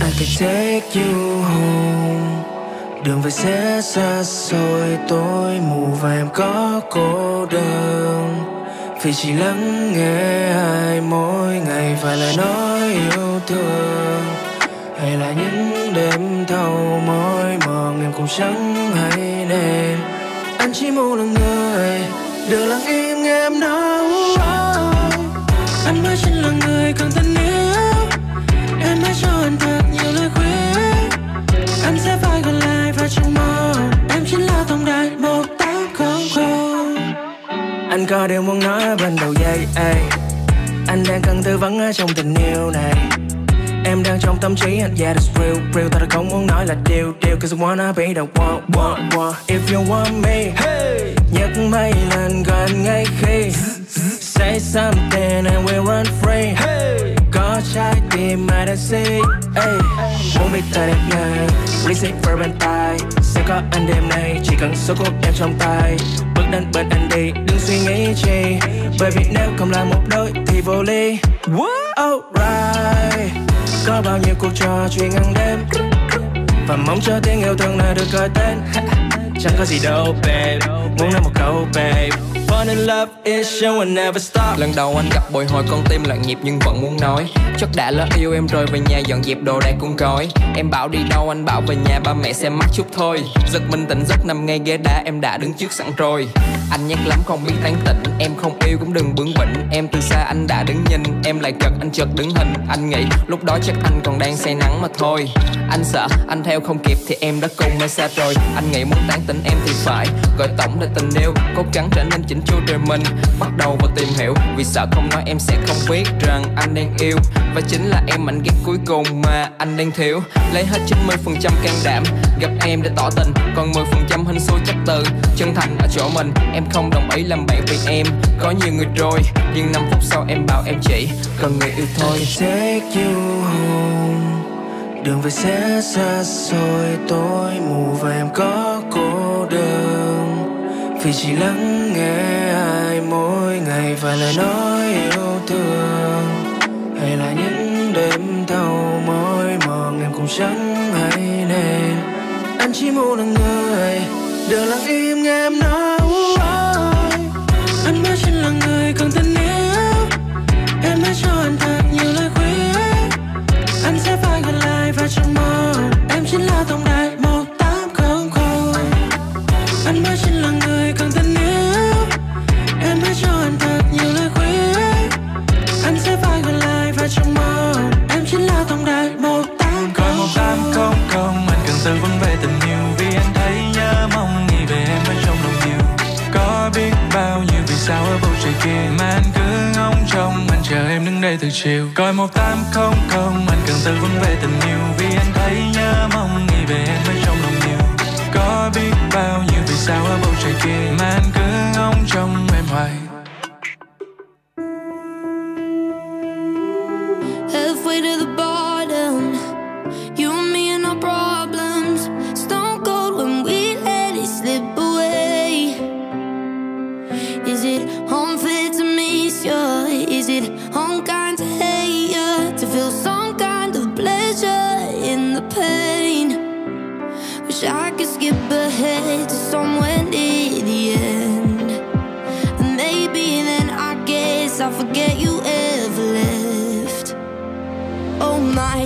I can take you home. Đường về sẽ xa xôi tối mù và em có cô đơn. Vì chỉ lắng nghe ai mỗi ngày phải là nói yêu thương. Hay là những đêm thâu mỏi mòn em cũng chẳng hay nên Anh chỉ muốn là người được lặng im nghe em nói. Anh mới chính là người cần tình yêu. Em hãy cho anh thật nhiều lời khuyên. Anh sẽ phải còn lại và trong mơ. Anh có điều muốn nói ở bên đầu dây ấy. Anh đang cần tư vấn ở trong tình yêu này Em đang trong tâm trí, anh, Yeah, that's real real Tao đã không muốn nói là điều điều Cause I wanna be the one one one If you want me hey. Nhắc mây lần gần ngay khi Say something and we run free hey. Có trái tim mà đã see hey. Muốn biết ta đẹp nhất for bên tai sẽ có anh đêm nay. Chỉ cần số cuộc em trong tay. Bước đến bên anh đi, Đừng suy nghĩ chi. Bởi vì nếu không là một đôi Thì vô lý Alright. Có bao nhiêu cuộc trò chuyện ngang đêm? Và mong cho tiếng yêu thương này được gọi tên. Chẳng có gì đâu, babe. Muốn nói một câu, babe. Fun and love is show and never stop. Lần đầu anh gặp bồi hồi con tim loạn nhịp nhưng vẫn muốn nói. Chắc đã lỡ yêu em rồi về nhà, dọn dẹp đồ đạc cũng cói Em bảo đi đâu, anh bảo về nhà, ba mẹ xem mắt chút thôi. Giật mình tỉnh giấc nằm ngay ghế đá, em đã đứng trước sẵn rồi. Anh nhắc lắm, không biết tán tỉnh. Em không yêu cũng đừng bướng bỉnh. Em từ xa anh đã đứng nhìn, Em lại chợt anh chợt đứng hình. Anh nghĩ lúc đó chắc anh còn đang say nắng mà thôi. Anh sợ anh theo không kịp thì em đã cùng mê xa rồi. Anh nghĩ muốn tán tỉnh em thì phải Gọi tổng là tình yêu Cố gắng trở nên chỉnh chu đời mình, Bắt đầu và tìm hiểu. Vì sợ không nói em sẽ không biết rằng anh đang yêu. Và chính là em mảnh ghép cuối cùng mà anh đang thiếu. Lấy hết 90% can đảm, Gặp em để tỏ tình. Còn 10% hình xui chắc từ, Chân thành ở chỗ mình. Em không đồng ý làm bạn vì em, Có nhiều người rồi. Nhưng 5 phút sau em bảo em chỉ Cần người yêu thôi. Đường về sẽ xa xôi. Tối mù và em có cô đơn. Vì chỉ lắng nghe ai mỗi ngày và lời nói yêu thương. Hay là những đêm thâu mỏi mòn em cũng chẳng hay nên. Anh chỉ muốn là người đừng lặng im nghe em nói. Anh mới chính là người cần thân yêu. Em hãy cho anh thật nhiều lời khuyên. Anh sẽ phải gần lại và trong mơ Em chính là tổng đài 1800 Anh mới chính là người 1800 Gọi 1800 Anh cần tư vấn về tình yêu. Vì anh thấy nhớ mong nghĩ về em ở trong lòng nhiều. Có biết bao nhiêu vì sao ở bầu trời kia Mà anh cứ ngóng trông. Anh chờ em đứng đây từ chiều. Gọi 1800 Anh cần tư vấn về tình yêu. Vì anh thấy nhớ mong nghĩ về em ở trong lòng nhiều. Có biết bao nhiêu vì sao ở bầu trời kia Mà anh cứ ngóng trông em hoài. Halfway to the bottom, Wish I could skip ahead to somewhere near the end. And maybe then I guess I'll forget you ever left. Oh my,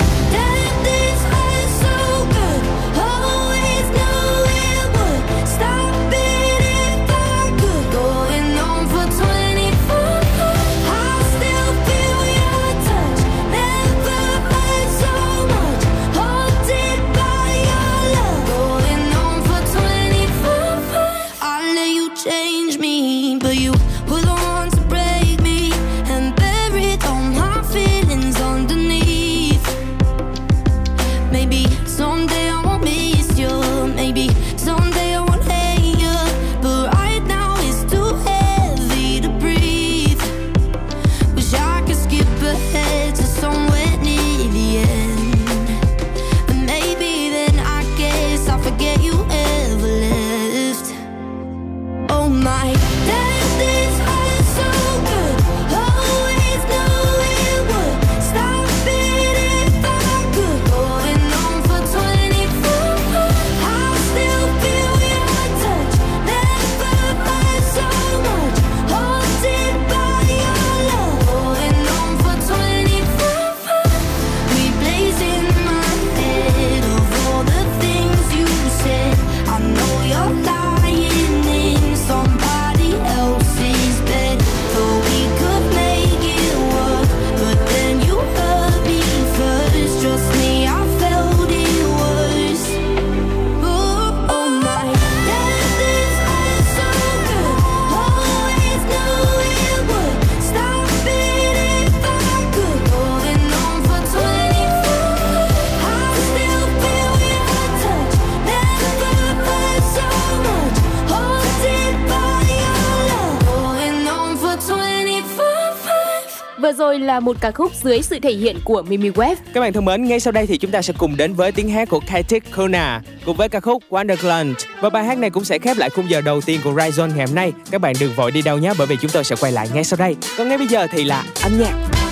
rồi là một ca khúc dưới sự thể hiện của Mimi Web. Các bạn thân mến, ngay sau đây thì chúng ta sẽ cùng đến với tiếng hát của Katik Kona cùng với ca khúc Wonderland. Và bài hát này cũng sẽ khép lại khung giờ đầu tiên của Rise On ngày hôm nay. Các bạn đừng vội đi đâu nhé bởi vì chúng tôi sẽ quay lại ngay sau đây. Còn ngay bây giờ thì là âm nhạc.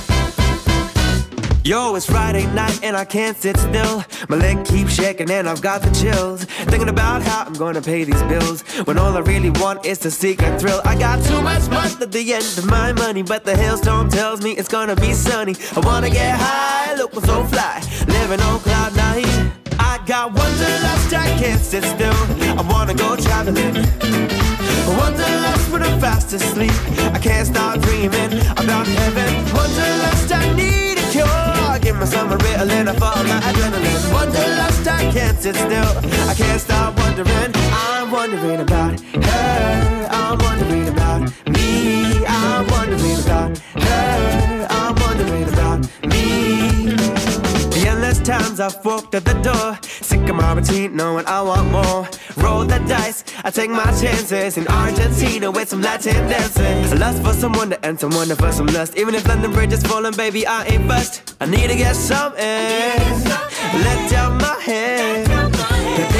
Yo, it's Friday night and I can't sit still. My leg keeps shaking and I've got the chills. Thinking about how I'm gonna pay these bills. When all I really want is to seek a thrill. I got too much month at the end of my money, but the hailstorm tells me it's gonna be sunny. I wanna get high, looking so fly, living on cloud nine. I got wanderlust, I can't sit still. I wanna go traveling. Wanderlust when I'm fast asleep. I can't stop dreaming about heaven. Wanderlust, I need a cure. Give me some Ritalin, I fall my adrenaline. Wanderlust, I can't sit still. I can't stop wondering. I'm wondering about her. I'm wondering about me. I'm wondering about her. I'm wondering about me. Times I've walked at the door. Sick of my routine, knowing I want more. Roll the dice, I take my chances. In Argentina with some Latin dancing. Lust for some wonder and some wonder for some lust. Even if London Bridge is falling, baby, I ain't bust. I need to get some air. Let down my hair.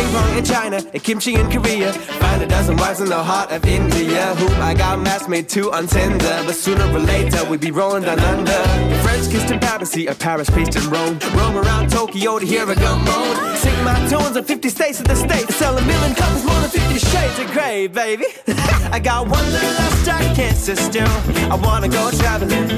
The in China, the kimchi in Korea. Find a dozen wives in the heart of India. Whom I got matched made two on Tinder. But sooner or later, we be rolling down under. French kissed in Paris, a Paris priest in Rome. Roam around Tokyo to hear a gun moan. Sing my tunes in 50 states of the state. Sell a million copies, more than 50 shades of grey, baby. I got wanderlust, I can't sit still. I wanna go traveling.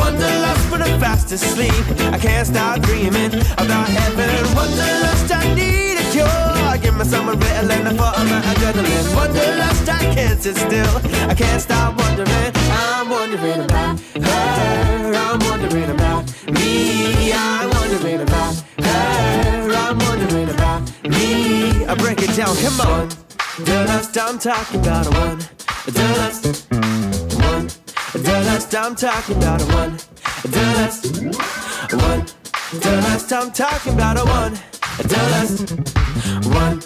Wanderlust when I'm fast asleep. I can't stop dreaming about heaven. Wanderlust, I need a cure. Give me some Ritalin for my adrenaline. Wanderlust, I can't sit still. I can't stop wondering. I'm wondering about her. I'm wondering about me. I'm wondering about her. I'm wondering about me. I break it down, come on. The lust I'm talking about a one. The lust, one. The lust I'm talking about a one. The lust, one. The lust I'm talking about a one. The lust, one.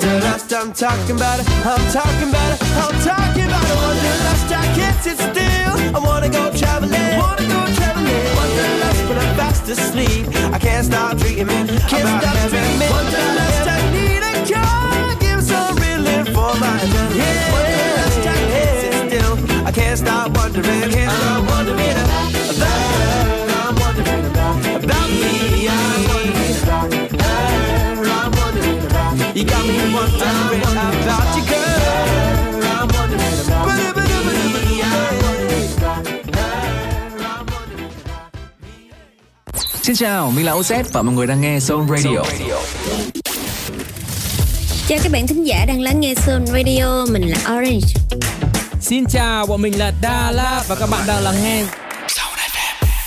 The lust I'm talking about it. I'm talking about it. I'm talking about it. One the lust I can't sit still. I wanna go traveling. Wanna go traveling. One the lust but I'm fast asleep. I can't stop dreaming. Can't about stop dreaming. One the lust I need a cure. Give some relief for my adrenaline. One the lust I can't sit still. I can't stop wondering. I can't stop you got me wondering about you, girl. I'm wondering about me. I'm wondering about Xin chào, mình là Ozet và mọi người đang nghe Zone Radio. Chào các bạn thính giả đang lắng nghe Sun Radio, mình là Orange. Xin chào, bọn mình là Lạt và các bạn đang lắng nghe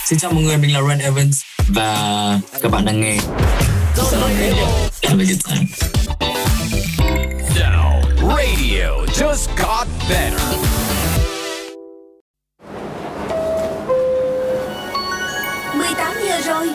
Xin chào mọi người, mình là Ren Evans và các bạn đang nghe Zone Radio. Have a good time. Now, radio just got better. mười tám giờ rồi.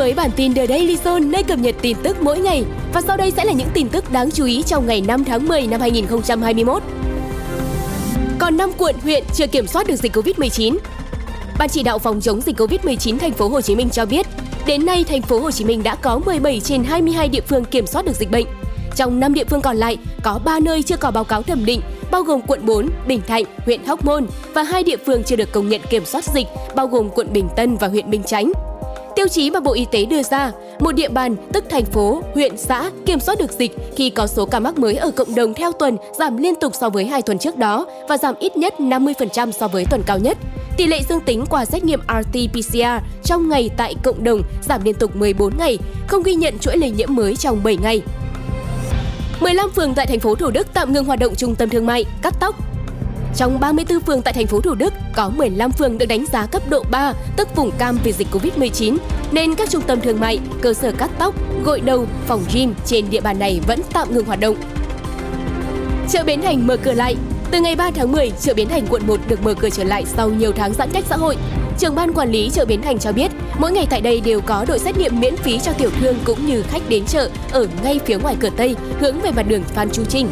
Với bản tin The Daily Zone nơi cập nhật tin tức mỗi ngày. Và sau đây sẽ là những tin tức đáng chú ý trong ngày 5 tháng 10 năm 2021. Còn 5 quận huyện chưa kiểm soát được dịch Covid-19. Ban chỉ đạo phòng chống dịch Covid-19 thành phố Hồ Chí Minh cho biết, đến nay thành phố Hồ Chí Minh đã có 17 trên 22 địa phương kiểm soát được dịch bệnh. Trong 5 địa phương còn lại, có 3 nơi chưa có báo cáo thẩm định, bao gồm quận 4, Bình Thạnh, huyện Hóc Môn và hai địa phương chưa được công nhận kiểm soát dịch, bao gồm quận Bình Tân và huyện Bình Chánh. Tiêu chí mà Bộ Y tế đưa ra, một địa bàn tức thành phố, huyện, xã kiểm soát được dịch khi có số ca mắc mới ở cộng đồng theo tuần giảm liên tục so với hai tuần trước đó và giảm ít nhất 50% so với tuần cao nhất. Tỷ lệ dương tính qua xét nghiệm RT-PCR trong ngày tại cộng đồng giảm liên tục 14 ngày, không ghi nhận chuỗi lây nhiễm mới trong 7 ngày. 15 phường tại thành phố Thủ Đức tạm ngừng hoạt động trung tâm thương mại, cắt tóc, trong 34 phường tại thành phố Thủ Đức, có 15 phường được đánh giá cấp độ 3, tức vùng cam vì dịch Covid-19, nên các trung tâm thương mại, cơ sở cắt tóc, gội đầu, phòng gym trên địa bàn này vẫn tạm ngừng hoạt động. Chợ Bến Thành mở cửa lại. Từ ngày 3 tháng 10, chợ Bến Thành quận 1 được mở cửa trở lại sau nhiều tháng giãn cách xã hội. Trưởng ban quản lý chợ Bến Thành cho biết, mỗi ngày tại đây đều có đội xét nghiệm miễn phí cho tiểu thương cũng như khách đến chợ ở ngay phía ngoài cửa Tây, hướng về mặt đường Phan Chu Trinh.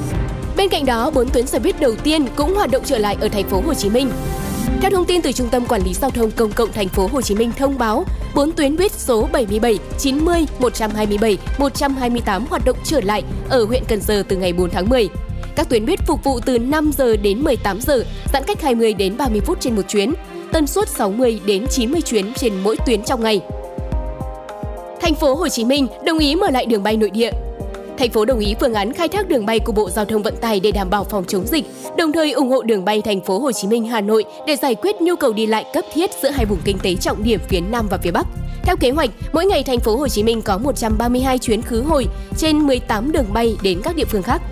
Bên cạnh đó, 4 tuyến xe buýt đầu tiên cũng hoạt động trở lại ở thành phố Hồ Chí Minh. Theo thông tin từ Trung tâm Quản lý Giao thông Công cộng Thành phố Hồ Chí Minh thông báo, 4 tuyến buýt số 77, 90, 127, 128 hoạt động trở lại ở huyện Cần Giờ từ ngày 4 tháng 10. Các tuyến buýt phục vụ từ 5 giờ đến 18 giờ, giãn cách 20 đến 30 phút trên một chuyến, tần suất 60 đến 90 chuyến trên mỗi tuyến trong ngày. Thành phố Hồ Chí Minh đồng ý mở lại đường bay nội địa. Thành phố đồng ý phương án khai thác đường bay của Bộ Giao thông Vận tải để đảm bảo phòng chống dịch, đồng thời ủng hộ đường bay Thành phố Hồ Chí Minh Hà Nội để giải quyết nhu cầu đi lại cấp thiết giữa hai vùng kinh tế trọng điểm phía Nam và phía Bắc. Theo kế hoạch, mỗi ngày Thành phố Hồ Chí Minh có 132 chuyến khứ hồi trên 18 đường bay đến các địa phương khác.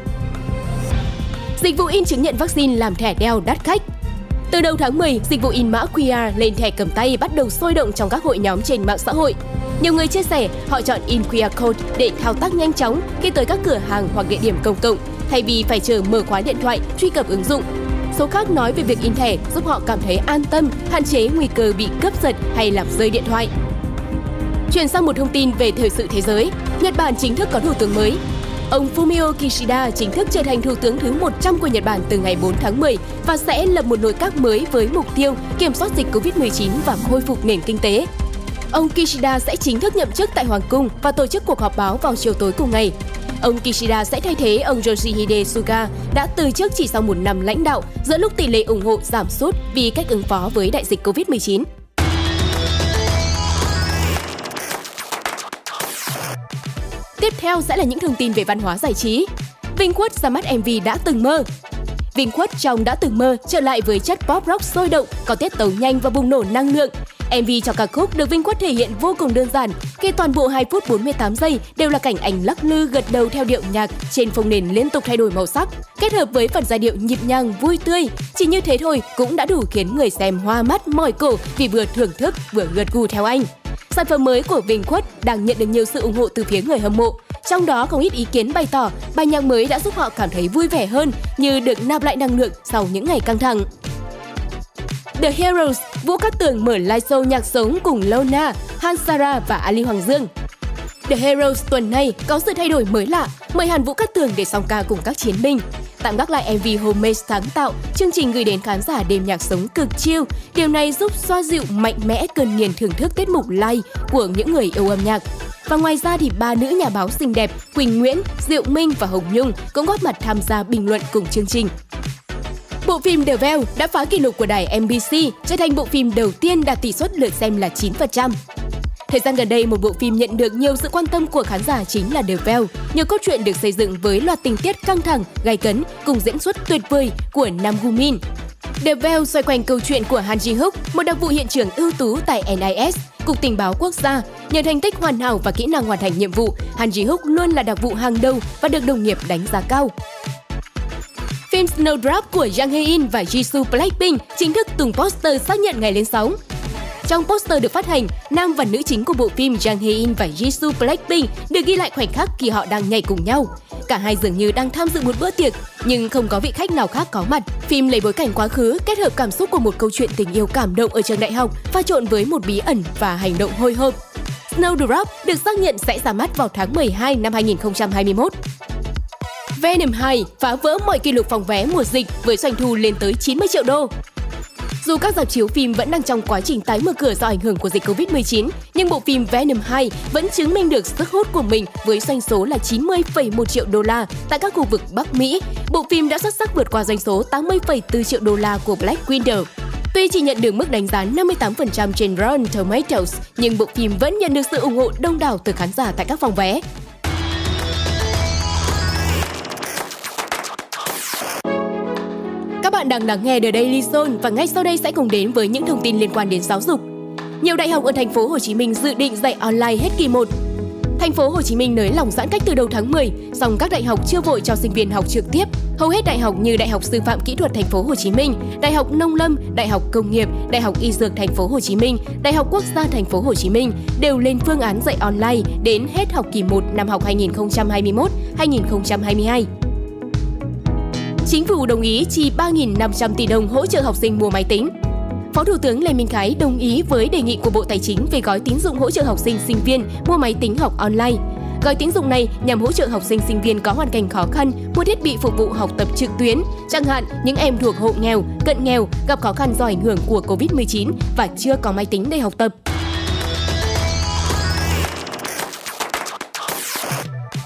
Dịch vụ in chứng nhận vaccine làm thẻ đeo đắt khách. Từ đầu tháng 10, dịch vụ in mã QR lên thẻ cầm tay bắt đầu sôi động trong các hội nhóm trên mạng xã hội. Nhiều người chia sẻ họ chọn in QR code để thao tác nhanh chóng khi tới các cửa hàng hoặc địa điểm công cộng, thay vì phải chờ mở khóa điện thoại truy cập ứng dụng. Số khác nói về việc in thẻ giúp họ cảm thấy an tâm, hạn chế nguy cơ bị cướp giật hay làm rơi điện thoại. Chuyển sang một thông tin về thời sự thế giới, Nhật Bản chính thức có thủ tướng mới. Ông Fumio Kishida chính thức trở thành thủ tướng thứ 100 của Nhật Bản từ ngày 4 tháng 10 và sẽ lập một nội các mới với mục tiêu kiểm soát dịch Covid-19 và khôi phục nền kinh tế. Ông Kishida sẽ chính thức nhậm chức tại Hoàng cung và tổ chức cuộc họp báo vào chiều tối cùng ngày. Ông Kishida sẽ thay thế ông Yoshihide Suga đã từ chức chỉ sau một năm lãnh đạo, giữa lúc tỷ lệ ủng hộ giảm sút vì cách ứng phó với đại dịch Covid-19. Tiếp theo sẽ là những thông tin về văn hóa giải trí. Vinh Quất ra mắt MV đã từng mơ. Vinh Quất trong đã từng mơ trở lại với chất pop rock sôi động, có tiết tấu nhanh và bùng nổ năng lượng. MV cho ca khúc được Vinh Quất thể hiện vô cùng đơn giản, khi toàn bộ 2 phút 48 giây đều là cảnh ảnh lắc lư gật đầu theo điệu nhạc trên phông nền liên tục thay đổi màu sắc, kết hợp với phần giai điệu nhịp nhàng vui tươi. Chỉ như thế thôi cũng đã đủ khiến người xem hoa mắt mỏi cổ vì vừa thưởng thức vừa gật gù theo anh. Sản phẩm mới của Bình Quất đang nhận được nhiều sự ủng hộ từ phía người hâm mộ. Trong đó không ít ý kiến bày tỏ bài nhạc mới đã giúp họ cảm thấy vui vẻ hơn như được nạp lại năng lượng sau những ngày căng thẳng. The Heroes, Vũ Cát Tường mở live show nhạc sống cùng Lona, Hansara và Ali Hoàng Dương. The Heroes tuần này có sự thay đổi mới lạ, mời Hàn Vũ Cát Tường để song ca cùng các chiến binh. Tạm gác lại MV Homemade sáng tạo, chương trình gửi đến khán giả đêm nhạc sống cực chill. Điều này giúp xoa dịu mạnh mẽ cơn nghiền thưởng thức tiết mục live của những người yêu âm nhạc. Và ngoài ra thì ba nữ nhà báo xinh đẹp Quỳnh Nguyễn, Diệu Minh và Hồng Nhung cũng góp mặt tham gia bình luận cùng chương trình. Bộ phim The Veil đã phá kỷ lục của đài MBC trở thành bộ phim đầu tiên đạt tỷ suất lượt xem là 9%. Thời gian gần đây, một bộ phim nhận được nhiều sự quan tâm của khán giả chính là The Veil. Nhiều câu chuyện được xây dựng với loạt tình tiết căng thẳng, gay cấn cùng diễn xuất tuyệt vời của Nam Gu Min. The Veil xoay quanh câu chuyện của Han Ji Hook, một đặc vụ hiện trường ưu tú tại NIS, Cục Tình báo Quốc gia. Nhờ thành tích hoàn hảo và kỹ năng hoàn thành nhiệm vụ, Han Ji Hook luôn là đặc vụ hàng đầu và được đồng nghiệp đánh giá cao. Phim Snowdrop của Jang Hae In và Jisoo Blackpink chính thức tung poster xác nhận ngày lên sóng. Trong poster được phát hành, nam và nữ chính của bộ phim Jang Hae In và Jisoo Blackpink được ghi lại khoảnh khắc khi họ đang nhảy cùng nhau. Cả hai dường như đang tham dự một bữa tiệc, nhưng không có vị khách nào khác có mặt. Phim lấy bối cảnh quá khứ, kết hợp cảm xúc của một câu chuyện tình yêu cảm động ở trường đại học, pha trộn với một bí ẩn và hành động hồi hộp. Snowdrop được xác nhận sẽ ra mắt vào tháng 12 năm 2021. Venom 2 phá vỡ mọi kỷ lục phòng vé mùa dịch với doanh thu lên tới 90 triệu đô. Dù các dạp chiếu phim vẫn đang trong quá trình tái mở cửa do ảnh hưởng của dịch Covid-19, nhưng bộ phim Venom 2 vẫn chứng minh được sức hút của mình với doanh số là 90,1 triệu đô la tại các khu vực Bắc Mỹ. Bộ phim đã xuất sắc vượt qua doanh số 80,4 triệu đô la của Black Widow. Tuy chỉ nhận được mức đánh giá 58% trên Rotten Tomatoes, nhưng bộ phim vẫn nhận được sự ủng hộ đông đảo từ khán giả tại các phòng vé. Bạn đang lắng nghe The Daily Zone và ngay sau đây sẽ cùng đến với những thông tin liên quan đến giáo dục. Nhiều đại học ở thành phố Hồ Chí Minh dự định dạy online hết kỳ 1. Thành phố Hồ Chí Minh nới lỏng giãn cách từ đầu tháng 10, song các đại học chưa vội cho sinh viên học trực tiếp. Hầu hết đại học như Đại học Sư phạm Kỹ thuật Thành phố Hồ Chí Minh, Đại học Nông lâm, Đại học Công nghiệp, Đại học Y Dược Thành phố Hồ Chí Minh, Đại học Quốc gia Thành phố Hồ Chí Minh đều lên phương án dạy online đến hết học kỳ 1 năm học 2021-2022. Chính phủ đồng ý chi 3.500 tỷ đồng hỗ trợ học sinh mua máy tính. Phó Thủ tướng Lê Minh Khái đồng ý với đề nghị của Bộ Tài chính về gói tín dụng hỗ trợ học sinh sinh viên mua máy tính học online. Gói tín dụng này nhằm hỗ trợ học sinh sinh viên có hoàn cảnh khó khăn mua thiết bị phục vụ học tập trực tuyến, chẳng hạn những em thuộc hộ nghèo, cận nghèo gặp khó khăn do ảnh hưởng của Covid-19 và chưa có máy tính để học tập.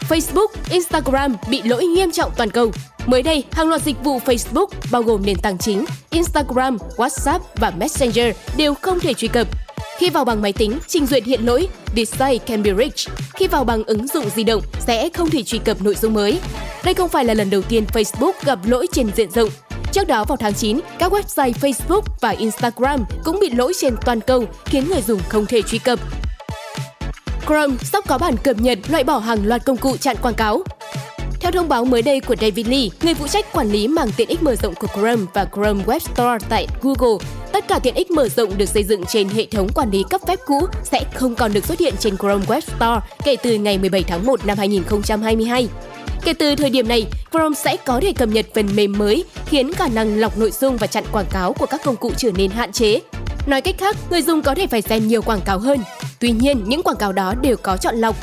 Facebook, Instagram bị lỗi nghiêm trọng toàn cầu. Mới đây, hàng loạt dịch vụ Facebook bao gồm nền tảng chính, Instagram, WhatsApp và Messenger đều không thể truy cập. Khi vào bằng máy tính, trình duyệt hiện lỗi This site can be reached. Khi vào bằng ứng dụng di động sẽ không thể truy cập nội dung mới. Đây không phải là lần đầu tiên Facebook gặp lỗi trên diện rộng. Trước đó vào tháng 9, các website Facebook và Instagram cũng bị lỗi trên toàn cầu khiến người dùng không thể truy cập. Chrome sắp có bản cập nhật loại bỏ hàng loạt công cụ chặn quảng cáo. Theo thông báo mới đây của David Lee, người phụ trách quản lý mảng tiện ích mở rộng của Chrome và Chrome Web Store tại Google, tất cả tiện ích mở rộng được xây dựng trên hệ thống quản lý cấp phép cũ sẽ không còn được xuất hiện trên Chrome Web Store kể từ ngày 17 tháng 1 năm 2022. Kể từ thời điểm này, Chrome sẽ có thể cập nhật phần mềm mới, khiến khả năng lọc nội dung và chặn quảng cáo của các công cụ trở nên hạn chế. Nói cách khác, người dùng có thể phải xem nhiều quảng cáo hơn. Tuy nhiên, những quảng cáo đó đều có chọn lọc.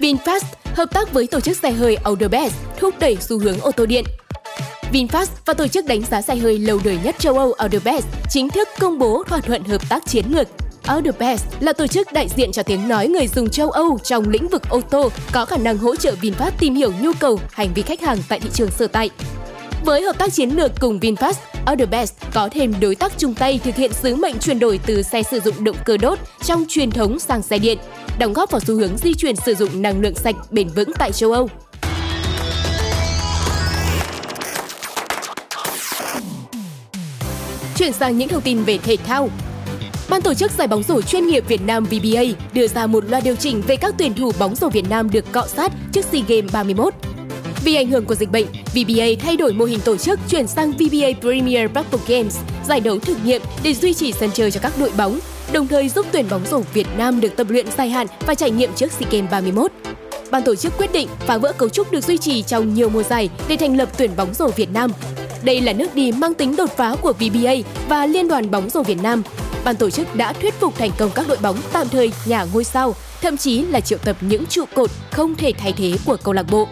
VinFast hợp tác với tổ chức xe hơi Autobest thúc đẩy xu hướng ô tô điện. VinFast và tổ chức đánh giá xe hơi lâu đời nhất châu Âu Autobest chính thức công bố thỏa thuận hợp tác chiến lược. Autobest là tổ chức đại diện cho tiếng nói người dùng châu Âu trong lĩnh vực ô tô có khả năng hỗ trợ VinFast tìm hiểu nhu cầu, hành vi khách hàng tại thị trường sở tại. Với hợp tác chiến lược cùng VinFast, Autobest có thêm đối tác chung tay thực hiện sứ mệnh chuyển đổi từ xe sử dụng động cơ đốt trong truyền thống sang xe điện, đóng góp vào xu hướng di chuyển sử dụng năng lượng sạch bền vững tại châu Âu. Chuyển sang những thông tin về thể thao. Ban tổ chức giải bóng rổ chuyên nghiệp Việt Nam VBA đưa ra một loạt điều chỉnh về các tuyển thủ bóng rổ Việt Nam được cọ sát trước SEA Games 31. Vì ảnh hưởng của dịch bệnh, VBA thay đổi mô hình tổ chức chuyển sang VBA Premier Purple Games, giải đấu thử nghiệm để duy trì sân chơi cho các đội bóng, đồng thời giúp tuyển bóng rổ Việt Nam được tập luyện dài hạn và trải nghiệm trước SEA Games 31. Ban tổ chức quyết định phá vỡ cấu trúc được duy trì trong nhiều mùa giải để thành lập tuyển bóng rổ Việt Nam. Đây là nước đi mang tính đột phá của VBA và Liên đoàn bóng rổ Việt Nam. Ban tổ chức đã thuyết phục thành công các đội bóng tạm thời nhà ngôi sao, thậm chí là triệu tập những trụ cột không thể thay thế của câu lạc bộ.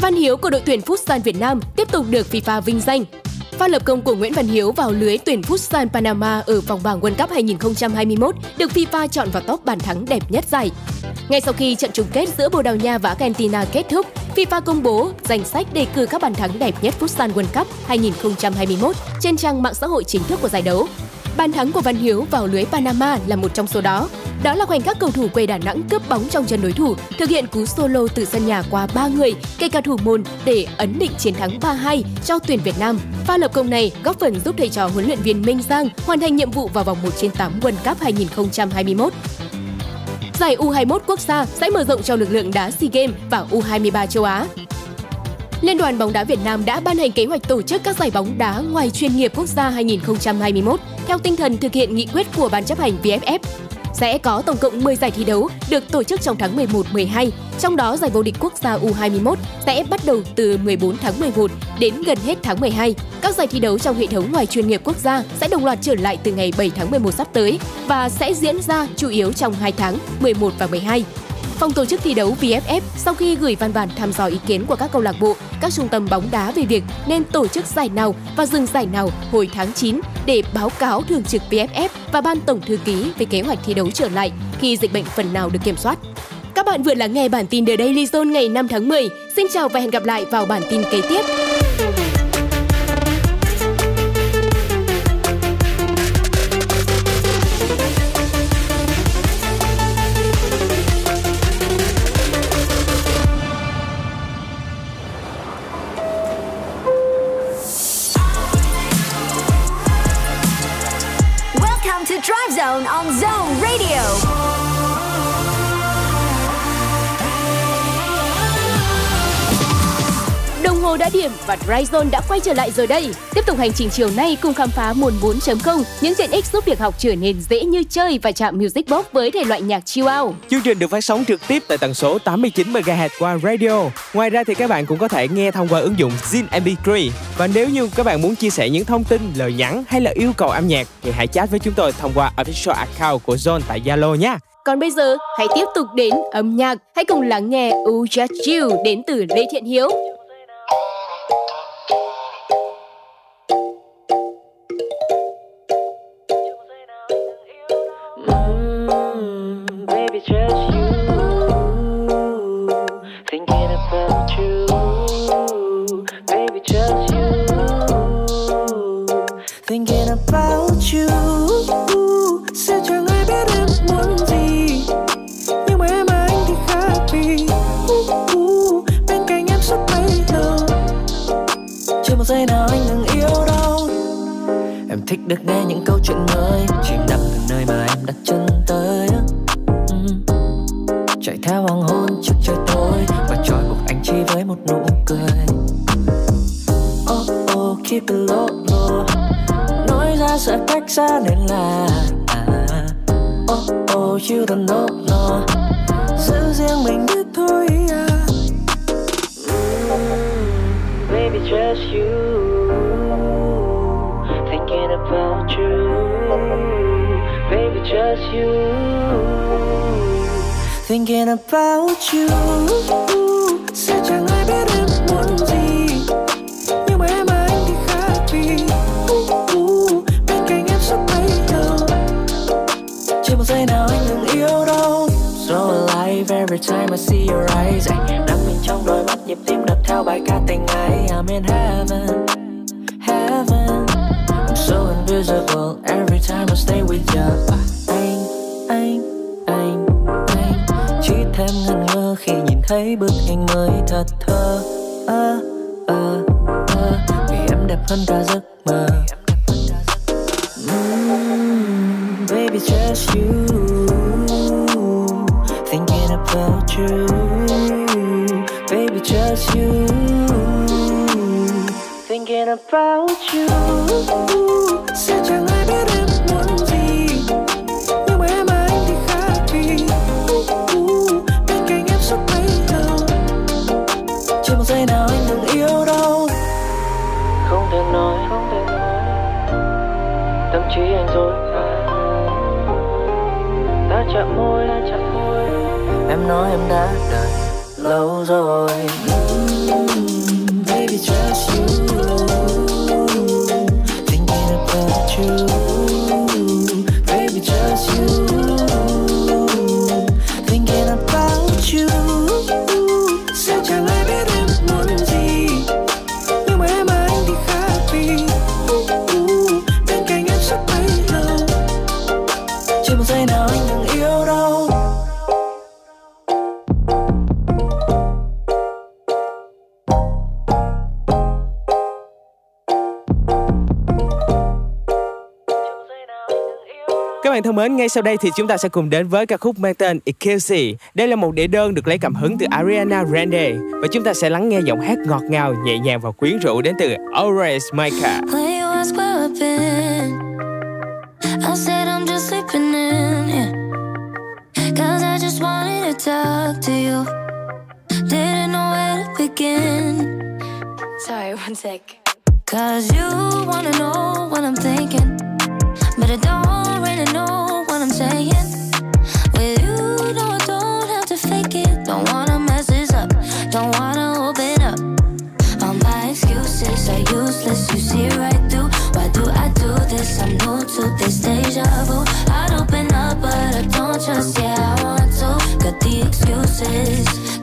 Văn Hiếu của đội tuyển Futsal Việt Nam tiếp tục được FIFA vinh danh. Pha lập công của Nguyễn Văn Hiếu vào lưới tuyển Futsal Panama ở vòng bảng World Cup 2021 được FIFA chọn vào top bàn thắng đẹp nhất giải. Ngay sau khi trận chung kết giữa Bồ Đào Nha và Argentina kết thúc, FIFA công bố danh sách đề cử các bàn thắng đẹp nhất Futsal World Cup 2021 trên trang mạng xã hội chính thức của giải đấu. Bàn thắng của Văn Hiếu vào lưới Panama là một trong số đó. Đó là khoảnh khắc cầu thủ quê Đà Nẵng cướp bóng trong chân đối thủ, thực hiện cú solo từ sân nhà qua 3 người, kể cả thủ môn để ấn định chiến thắng 3-2 cho tuyển Việt Nam. Pha lập công này góp phần giúp thầy trò huấn luyện viên Minh Giang hoàn thành nhiệm vụ vào vòng 1 trên 8 World Cup 2021. Giải U21 quốc gia sẽ mở rộng cho lực lượng đá SEA Games và U23 châu Á. Liên đoàn bóng đá Việt Nam đã ban hành kế hoạch tổ chức các giải bóng đá ngoài chuyên nghiệp quốc gia 2021 theo tinh thần thực hiện nghị quyết của Ban chấp hành VFF. Sẽ có tổng cộng 10 giải thi đấu được tổ chức trong tháng 11-12, trong đó giải vô địch quốc gia U21 sẽ bắt đầu từ 14 tháng 11 đến gần hết tháng 12. Các giải thi đấu trong hệ thống ngoài chuyên nghiệp quốc gia sẽ đồng loạt trở lại từ ngày 7 tháng 11 sắp tới và sẽ diễn ra chủ yếu trong 2 tháng 11 và 12. Phòng tổ chức thi đấu VFF sau khi gửi văn bản thăm dò ý kiến của các câu lạc bộ, các trung tâm bóng đá về việc nên tổ chức giải nào và dừng giải nào hồi tháng 9 để báo cáo thường trực VFF và ban tổng thư ký về kế hoạch thi đấu trở lại khi dịch bệnh phần nào được kiểm soát. Các bạn vừa lắng nghe bản tin The Daily Zone ngày 5 tháng 10. Xin chào và hẹn gặp lại vào bản tin kế tiếp. Hồ đã điểm và Dryzone đã quay trở lại rồi đây. Tiếp tục hành trình chiều nay cùng khám phá môn 4.0, những tiện ích giúp việc học trở nên dễ như chơi và chạm Music Box với thể loại nhạc chill out. Chương trình được phát sóng trực tiếp tại tần số 89 MHz qua radio. Ngoài ra thì các bạn cũng có thể nghe thông qua ứng dụng Zin MP3. Và nếu như các bạn muốn chia sẻ những thông tin, lời nhắn hay là yêu cầu âm nhạc thì hãy chat với chúng tôi thông qua official account của Zone tại Zalo nhé. Còn bây giờ, hãy tiếp tục đến âm nhạc. Hãy cùng lắng nghe U Just You đến từ Lê Thiện Hiếu ngay sau đây thì chúng ta sẽ cùng đến với ca khúc mang tên It Đây là một đĩa đơn được lấy cảm hứng từ Ariana Grande và chúng ta sẽ lắng nghe giọng hát ngọt ngào, nhẹ nhàng và quyến rũ đến từ Always Micah. Sorry, one sec. Cause you wanna know what I'm thinking. But I don't really know saying. With you, no, I don't have to fake it. Don't wanna mess this up, don't wanna open up. All my excuses are useless, you see right through. Why do I do this? I'm new to this deja vu. I'd open up, but I don't trust, yeah, I want to. Got the excuses.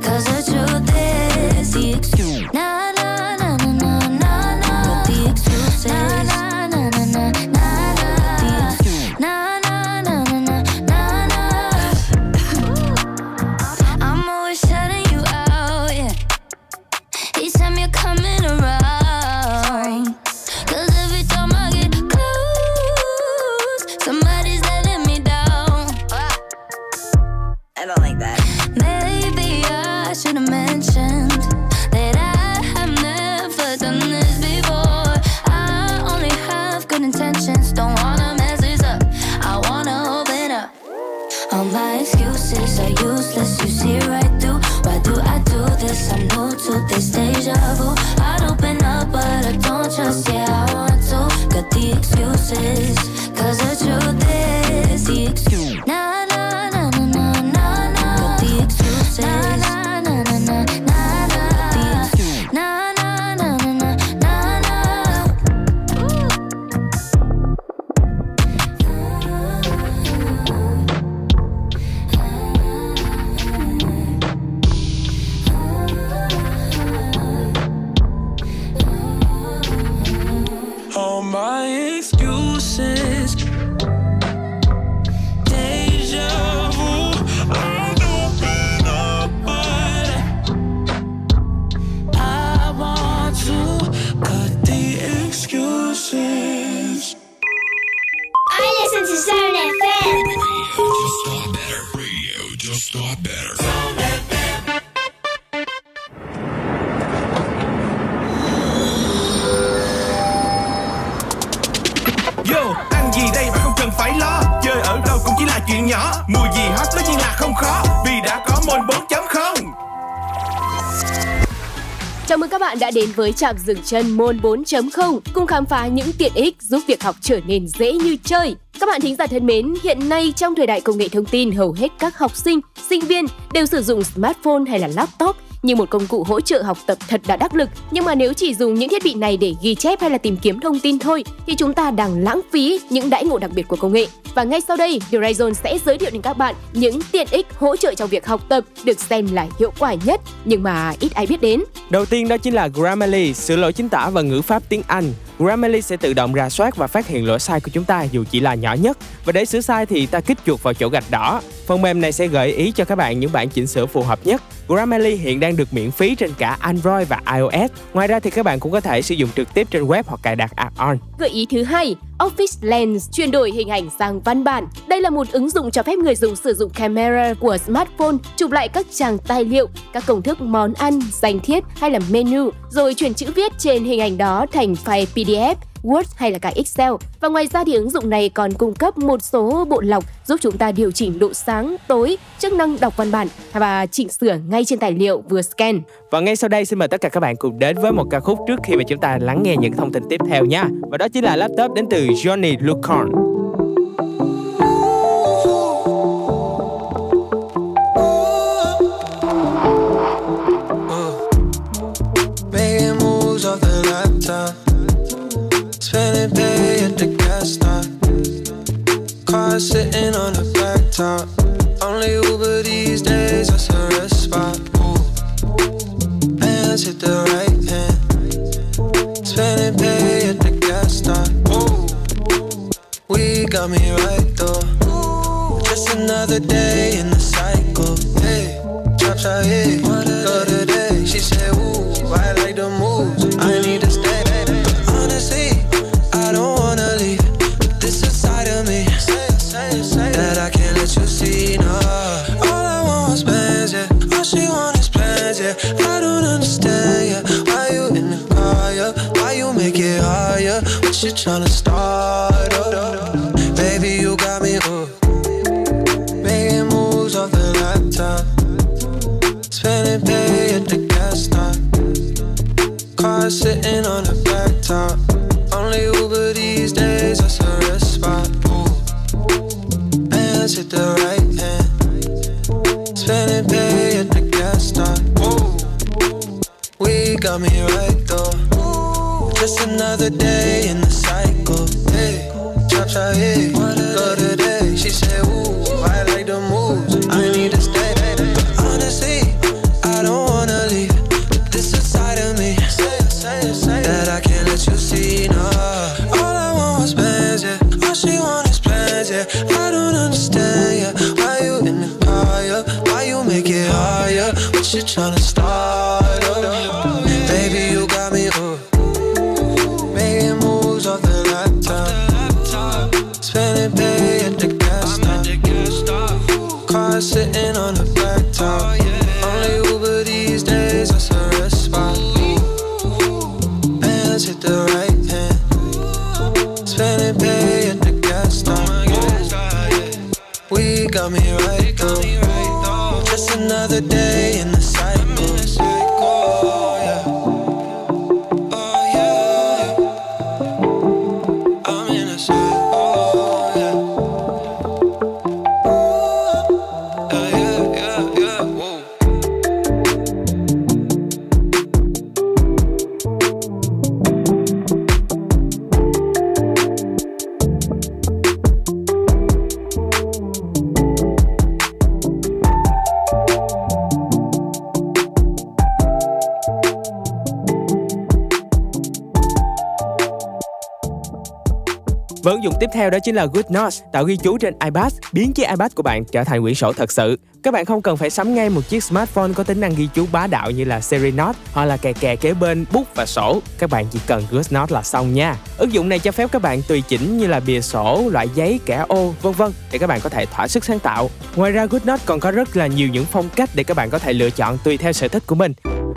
Với trạm dừng chân môn 4.0 cùng khám phá những tiện ích giúp việc học trở nên dễ như chơi. Các bạn thính giả thân mến, hiện nay trong thời đại công nghệ thông tin, hầu hết các học sinh, sinh viên đều sử dụng smartphone hay là laptop như một công cụ hỗ trợ học tập thật đã đắc lực. Nhưng mà nếu chỉ dùng những thiết bị này để ghi chép hay là tìm kiếm thông tin thôi thì chúng ta đang lãng phí những đãi ngộ đặc biệt của công nghệ. Và ngay sau đây, Horizon sẽ giới thiệu đến các bạn những tiện ích hỗ trợ trong việc học tập được xem là hiệu quả nhất nhưng mà ít ai biết đến. Đầu tiên đó chính là Grammarly, sửa lỗi chính tả và ngữ pháp tiếng Anh. Grammarly sẽ tự động ra soát và phát hiện lỗi sai của chúng ta dù chỉ là nhỏ nhất. Và để sửa sai thì ta kích chuột vào chỗ gạch đỏ. Phần mềm này sẽ gợi ý cho các bạn những bản chỉnh sửa phù hợp nhất. Grammarly hiện đang được miễn phí trên cả Android và iOS. Ngoài ra thì các bạn cũng có thể sử dụng trực tiếp trên web hoặc cài đặt app on. Gợi ý thứ hai, Office Lens chuyển đổi hình ảnh sang văn bản. Đây là một ứng dụng cho phép người dùng sử dụng camera của smartphone chụp lại các trang tài liệu, các công thức món ăn, danh thiết hay là menu, rồi chuyển chữ viết trên hình ảnh đó thành file PDF Word hay là cả Excel. Và ngoài ra thì ứng dụng này còn cung cấp một số bộ lọc giúp chúng ta điều chỉnh độ sáng, tối, chức năng đọc văn bản và chỉnh sửa ngay trên tài liệu vừa scan. Và ngay sau đây xin mời tất cả các bạn cùng đến với một ca khúc trước khi mà chúng ta lắng nghe những thông tin tiếp theo nha. Và đó chính là laptop đến từ Johnny Lucorn. Me right though. Just another day là Good Notes, tạo ghi chú trên iPad, biến chiếc iPad của bạn trở thành quyển sổ thật sự. Các bạn không cần phải sắm ngay một chiếc smartphone có tính năng ghi chú bá đạo như là Siri Note hoặc là kè kè kế bên bút và sổ. Các bạn chỉ cần Goodnotes là xong nha. Ứng dụng này cho phép các bạn tùy chỉnh như là bìa sổ, loại giấy, kẻ ô, vân vân để các bạn có thể thỏa sức sáng tạo. Ngoài ra Goodnotes còn có rất là nhiều những phong cách để các bạn có thể lựa chọn tùy theo sở thích của mình.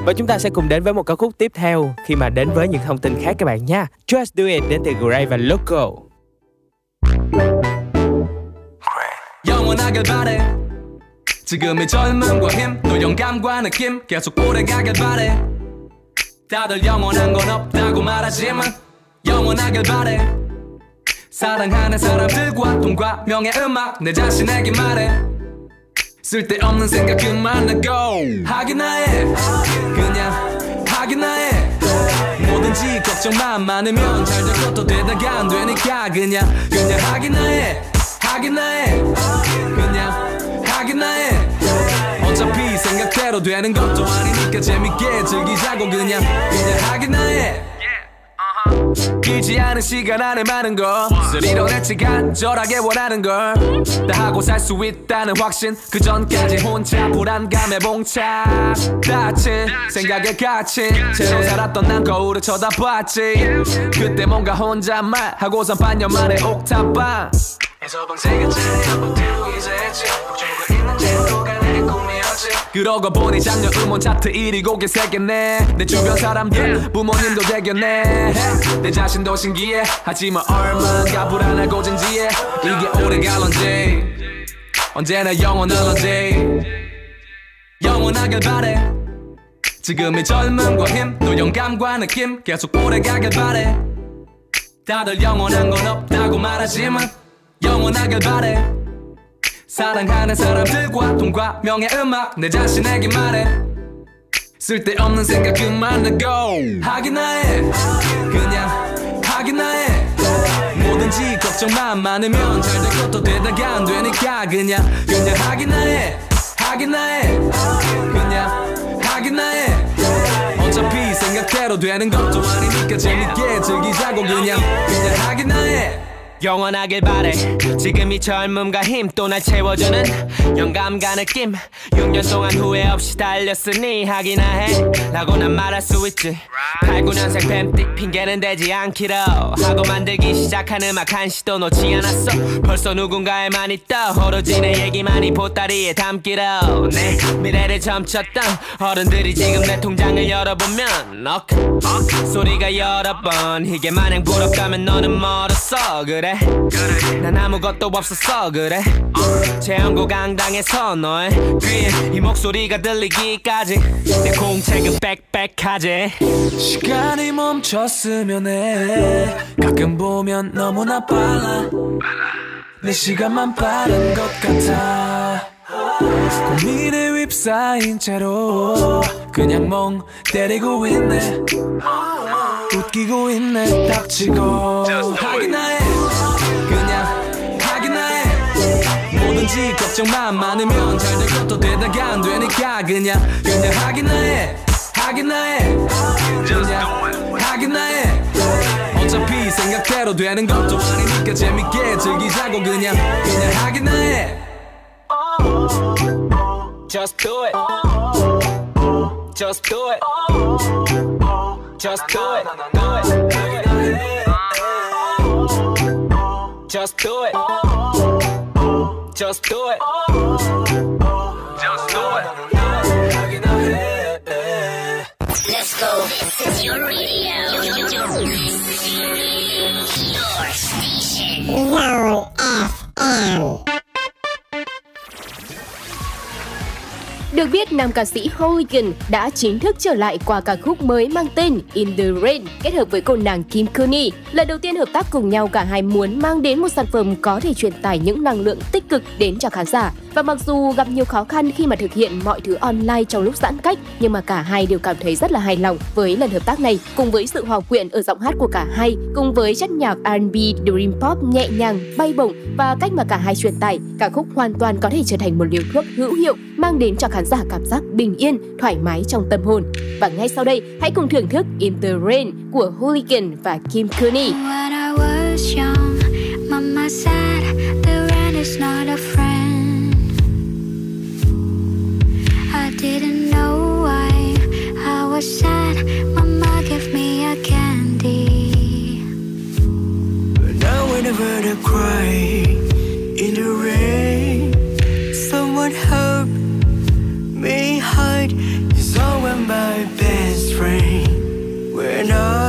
Và chúng ta sẽ cùng đến với một ca khúc tiếp theo khi mà đến với những thông tin khác các bạn nha. Just Do It đến từ Gray và Loco. 영원하길 바래. 지금의 젊음과 힘 또 영감과 느낌 계속 오래가길 바래. 다들 영원한 건 없다고 말하지만 영원하길 바래. 사랑하는 사람들과 돈과 명예 음악 내 자신에게 말해. 쓸데없는 생각 그만하고. 하기나 해 그냥 하기나 해 뭐든지 걱정만 많으면 잘 될 것도 되다가 안 되니까 그냥 그냥 하기나 해 하기나 해. 그냥 하기나 해. 어차피 생각대로 되는 것도 아니니까 재밌게 즐기자고 그냥 그냥 하기나 해. 길지 않은 시간 안에 많은 것을 이뤄냈지 간절하게 원하는 걸다 하고 살 수 있다는 확신 그 전까지 혼자 불안감에 봉착 다친 생각에 갇힌 채로 살았던 난 거울을 쳐다봤지. 그때 뭔가 혼잣말 하고선 반년 만에 옥탑방 그러고 보니 작년 음원 차트 1위 곡에 새겼네. 내 주변 사람들 부모님도 대견해. 내 자신도 신기해. 하지만 얼마나 불안하고 진지해 이게 오래 갈런지. 언제나 영원할런지. 영원하길 바래. 지금의 젊음과 힘 또 영감과 느낌 계속 오래 가길 바래. 다들 영원한 건 없다고 말하지만 영원하길 바래. 사랑하는 사람들과 돈과 명예 음악 내 자신에게 말해. 쓸데없는 생각 그만하고 하기나 해. 그냥 하기나 해. 뭐든지 걱정만 많으면 잘 될 것도 되다가 안 되니까 그냥 그냥 하기나 해. 하기나 해. 그냥 하기나 해. 어차피 생각대로 되는 것도 아니니까 재밌게 즐기자고 그냥 그냥 하기나 해 영원하길 바래. 지금 이 젊음과 힘 또 날 채워주는 영감과 느낌. 6년 동안 후회 없이 달렸으니 하기나 해. 라고 난 말할 수 있지. 8, 9년생 뱀띠 핑계는 되지 않기로. 하고 만들기 시작한 음악 한 시도 놓지 않았어. 벌써 누군가의 많이 떠 오로지 내 얘기만이 보따리에 담기로. 내 미래를 점쳤던 어른들이 지금 내 통장을 열어보면 억 소리가 여러 번 이게 마냥 부럽다면 너는 멀었어. 그래 난 아무것도 없었어 그래? 재현고 강당에서 너의 귀에 이 목소리가 들리기까지 내 공책은 빽빽하지. 시간이 멈췄으면 해. 가끔 보면 너무나 빨라. 내 시간만 빠른 것 같아. 고민에 휩싸인 채로 그냥 멍 때리고 있네. 웃기고 있네 닥치고. 하기나 해 해 뭐든지 걱정만 많으면 잘 될 것도 되다가 안 되니까 그냥 그냥 하기나 해 하기나 해 그냥 하기나 해. 어차피 생각대로 되는 것도 아니니까 재밌게 즐기자고 그냥 그냥 하기나 해. Just do it. Just do it. Just do it. Do it. Just do it Just do it Just do it Let's go. It's your radio. Your station. Được biết, nam ca sĩ Hooligan đã chính thức trở lại qua ca khúc mới mang tên In the Rain kết hợp với cô nàng Kim Cooney. Lần đầu tiên hợp tác cùng nhau, cả hai muốn mang đến một sản phẩm có thể truyền tải những năng lượng tích cực đến cho khán giả. Và mặc dù gặp nhiều khó khăn khi mà thực hiện mọi thứ online trong lúc giãn cách, nhưng mà cả hai đều cảm thấy rất là hài lòng với lần hợp tác này, cùng với sự hòa quyện ở giọng hát của cả hai, cùng với chất nhạc R&B, dream pop nhẹ nhàng, bay bổng và cách mà cả hai truyền tải, ca khúc hoàn toàn có thể trở thành một liều thuốc hữu hiệu mang đến cho khán giả cảm giác bình yên, thoải mái trong tâm hồn. Và ngay sau đây, hãy cùng thưởng thức In the Rain của Hooligan và Kim Kearney. When I was young was sad, the rain is not a friend. I didn't know why I was sad. Mama gave me a candy. Now whenever I cry in the rain, someone help When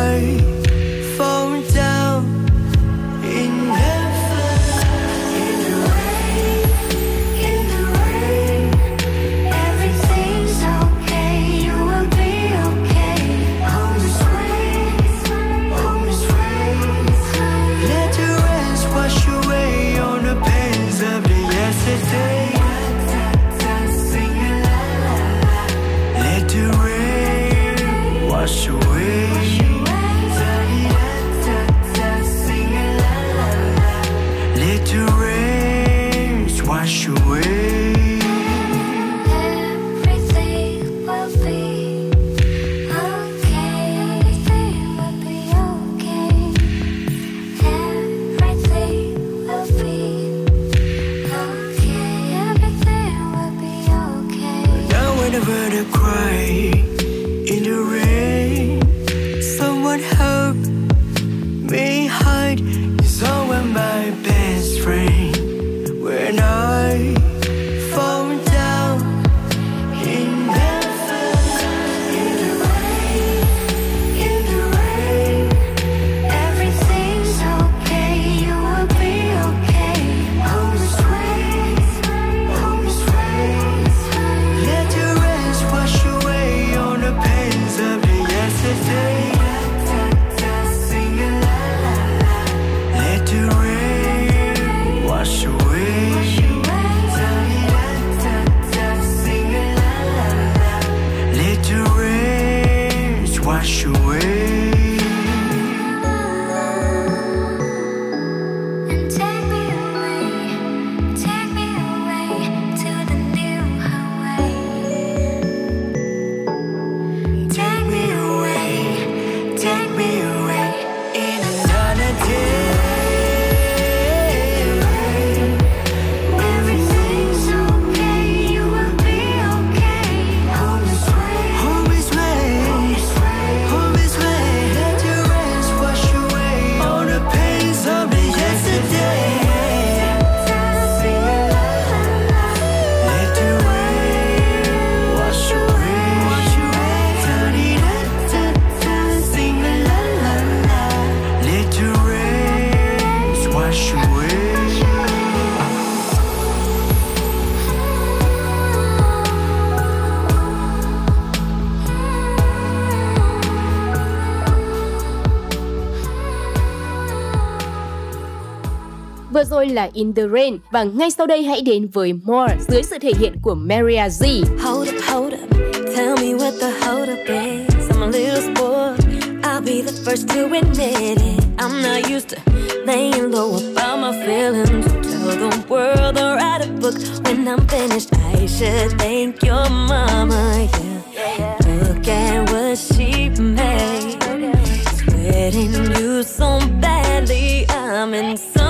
rồi là In The Rain và ngay sau đây hãy đến với More dưới sự thể hiện của Maria Z. Hold up, hold up. Tell me what the hold up is. I'm a little spoiled. I'll be the first to admit it. I'm not used to laying low about my feelings. Tell the world or write a book when I'm finished. I should thank your mama. Yeah. Look at what she made. Sweating you so badly. I'm in some.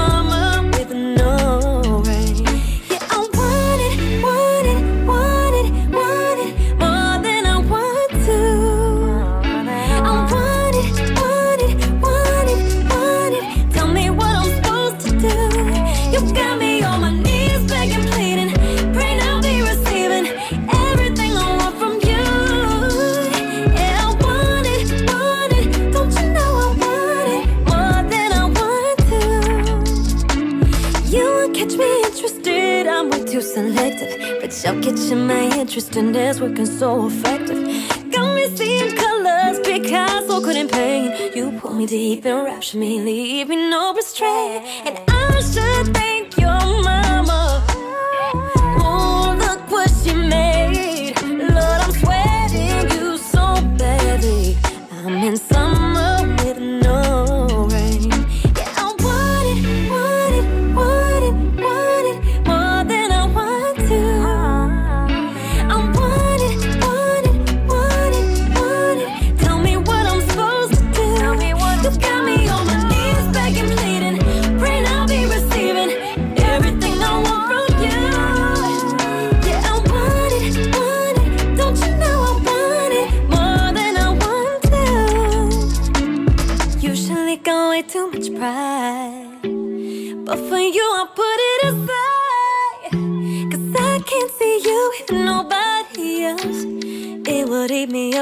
Catching my interest, and it's working so effective. Got me seeing colors because Picasso couldn't paint. You pull me deep and rapture me, leave me no restraint. And I thank your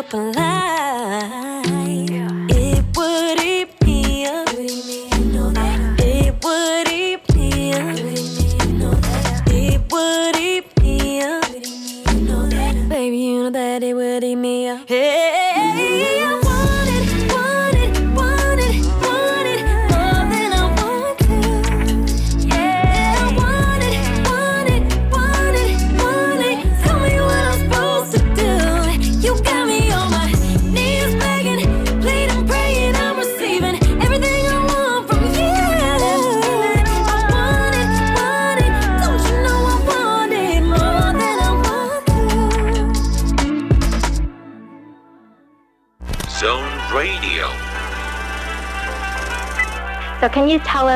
up alive.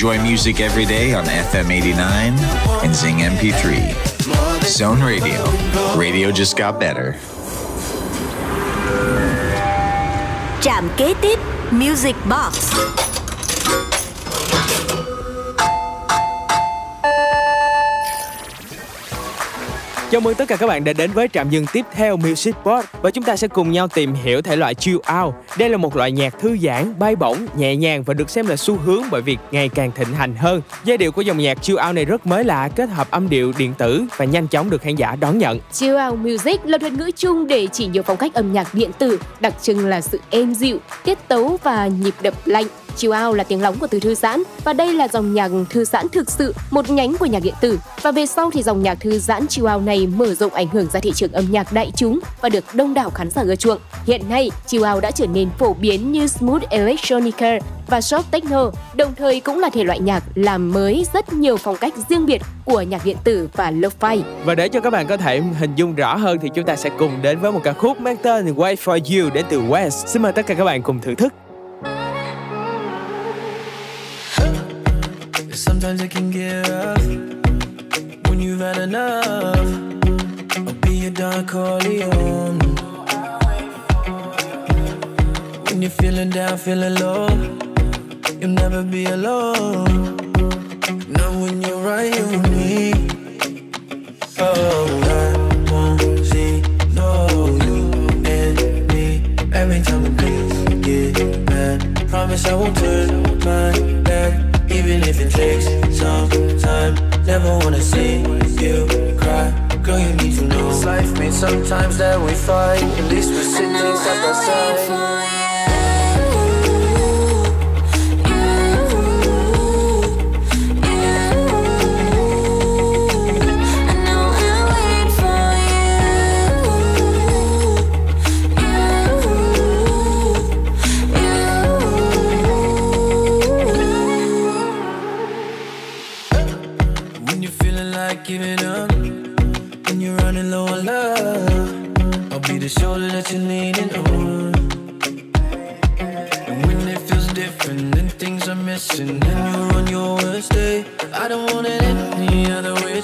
Enjoy music every day on FM 89 and Zing MP3. Zone Radio. Radio just got better. Trạm kế tiếp Music Box Chào mừng tất cả các bạn đã đến với trạm dừng tiếp theo Music Box và chúng ta sẽ cùng nhau tìm hiểu thể loại chill out. Đây là một loại nhạc thư giãn, bay bổng, nhẹ nhàng và được xem là xu hướng bởi việc ngày càng thịnh hành hơn. Giai điệu của dòng nhạc chill out này rất mới lạ, kết hợp âm điệu điện tử và nhanh chóng được khán giả đón nhận. Chill out music là thuật ngữ chung để chỉ nhiều phong cách âm nhạc điện tử, đặc trưng là sự êm dịu, tiết tấu và nhịp đập lạnh. Chill out là tiếng lóng của từ thư giãn và đây là dòng nhạc thư giãn thực sự, một nhánh của nhạc điện tử. Và về sau thì dòng nhạc thư giãn chill out này mở rộng ảnh hưởng ra thị trường âm nhạc đại chúng và được đông đảo khán giả ưa chuộng. Hiện nay, chill out đã trở nên phổ biến như smooth electronica và soft techno, đồng thời cũng là thể loại nhạc làm mới rất nhiều phong cách riêng biệt của nhạc điện tử và lo-fi. Và để cho các bạn có thể hình dung rõ hơn thì chúng ta sẽ cùng đến với một ca khúc mang tên Wait for You đến từ West. Xin mời tất cả các bạn cùng thưởng thức. Sometimes it can get rough when you've had enough. I'll be your Don Corleone. When you're feeling down, feeling low, you'll never be alone. Not when you're right here with me. Oh, I won't see no you and me. Every time we get mad, promise I won't turn my back. Even if it takes some time, never wanna see you cry. Girl, you need to know. It's life means sometimes that we fight. At least we're sitting side by side. Shoulder that you're leaning on. And when it feels different, then things are missing, and you're on your worst day. I don't want it any other way.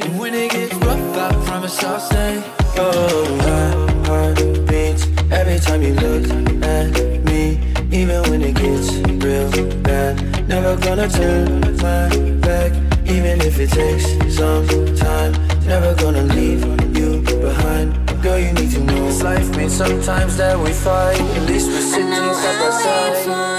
And when it gets rough, I promise I'll stay. Oh, my heart beats every time you look at me, even when it gets real bad. Never gonna turn my back, even if it takes some time. Never gonna leave you behind. Girl, you need to know. It's life means sometimes that we fight. At least we're sitting side by side.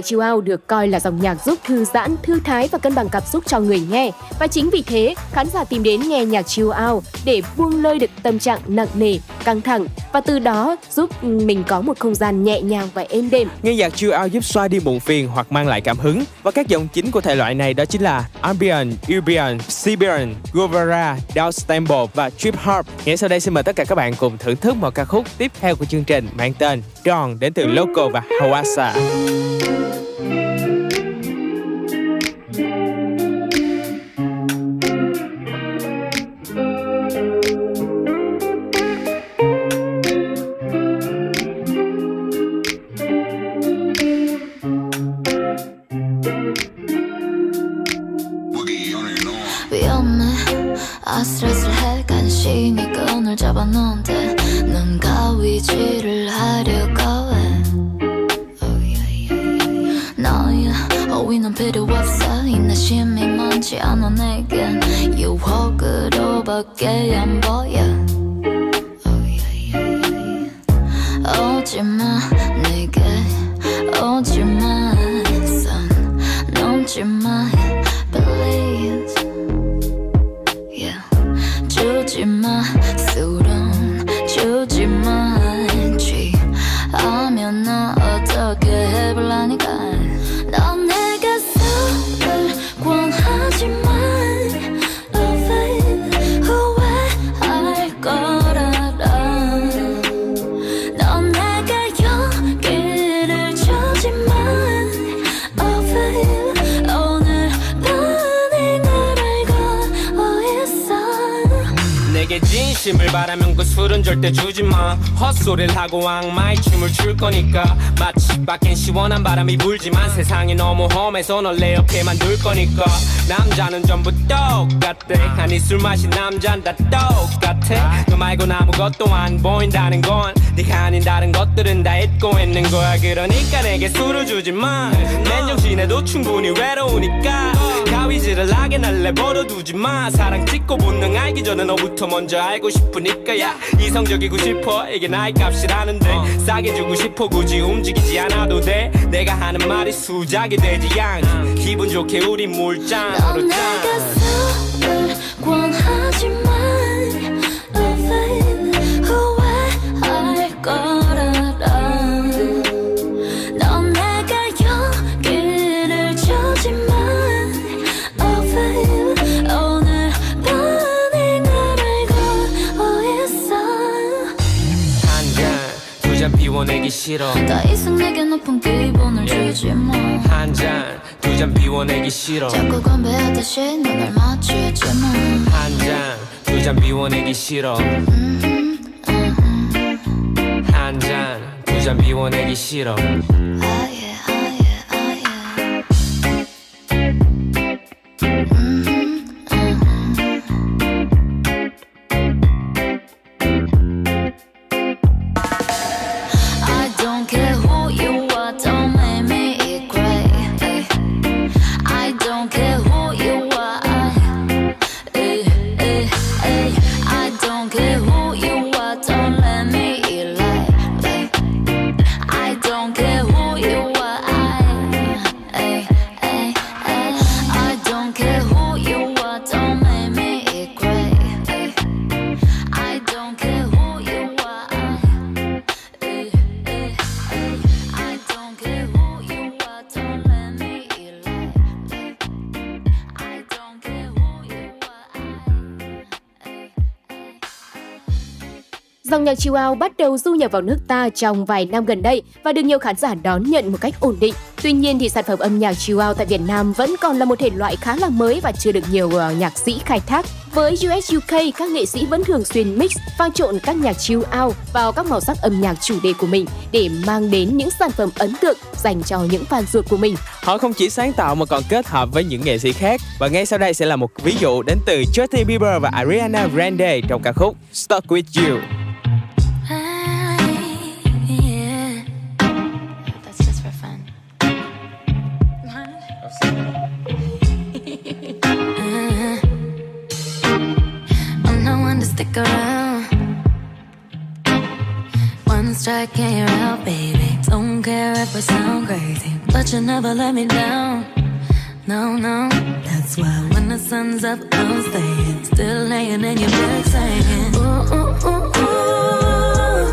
Nhạc chill out được coi là dòng nhạc giúp thư giãn, thư thái và cân bằng cảm xúc cho người nghe. Và chính vì thế, khán giả tìm đến nghe nhạc chill out để buông lơi được tâm trạng nặng nề, căng thẳng và từ đó giúp mình có một không gian nhẹ nhàng và êm đềm. Nghe nhạc chill out giúp xoa đi muộn phiền hoặc mang lại cảm hứng. Và các dòng chính của thể loại này đó chính là ambient, urban, Siberian, Guevara, downtempo và trip hop. Ngay sau đây xin mời tất cả các bạn cùng thưởng thức một ca khúc tiếp theo của chương trình mang tên Dawn đến từ Local và Hawassa. 악마의 춤을 출 거니까 마치 밖엔 시원한 바람이 불지만 세상이 너무 험해서 널 내 옆에만 둘 거니까 남자는 전부 똑같대. 아니 술 마신 남잔 다 똑같 아? 너 말곤 아무것도 안 보인다는 건 네가 아닌 다른 것들은 다 잊고 있는 거야. 그러니까 내게 술을 주지 마. 맨정신에도 충분히 외로우니까 가위질을 하게 날 내버려 두지 마. 사랑 찍고 본능 알기 전에 너부터 먼저 알고 싶으니까. 야 이성적이고 싶어. 이게 나의 값이라는데 싸게 주고 싶어. 굳이 움직이지 않아도 돼. 내가 하는 말이 수작이 되지 않. 기분 좋게 우리 물장으로 넌 싫어. 더 이상 내게 높은 기분을 주지 마. 한잔 두 잔 비워내기 싫어. 자꾸 건배하듯이 눈을 맞추지 마. 한잔 두 잔 비워내기 싫어. 한 잔 두 잔 비워내기 싫어 nhạc chill out bắt đầu du nhập vào nước ta trong vài năm gần đây và được nhiều khán giả đón nhận một cách ổn định. Tuy nhiên thì sản phẩm âm nhạc chill out tại Việt Nam vẫn còn là một thể loại khá là mới và chưa được nhiều uh, nhạc sĩ khai thác. Với US UK, các nghệ sĩ vẫn thường xuyên mix, pha trộn các nhạc chill out vào các màu sắc âm nhạc chủ đề của mình để mang đến những sản phẩm ấn tượng dành cho những fan ruột của mình. Họ không chỉ sáng tạo mà còn kết hợp với những nghệ sĩ khác và ngay sau đây sẽ là một ví dụ đến từ Justin Bieber và Ariana Grande trong ca khúc Stuck With You. Stick around. One strike and you're out, baby. Don't care if I sound crazy, but you never let me down. No, no, that's why when the sun's up, I'm staying. Still laying in your bed saying, ooh, ooh, ooh, ooh.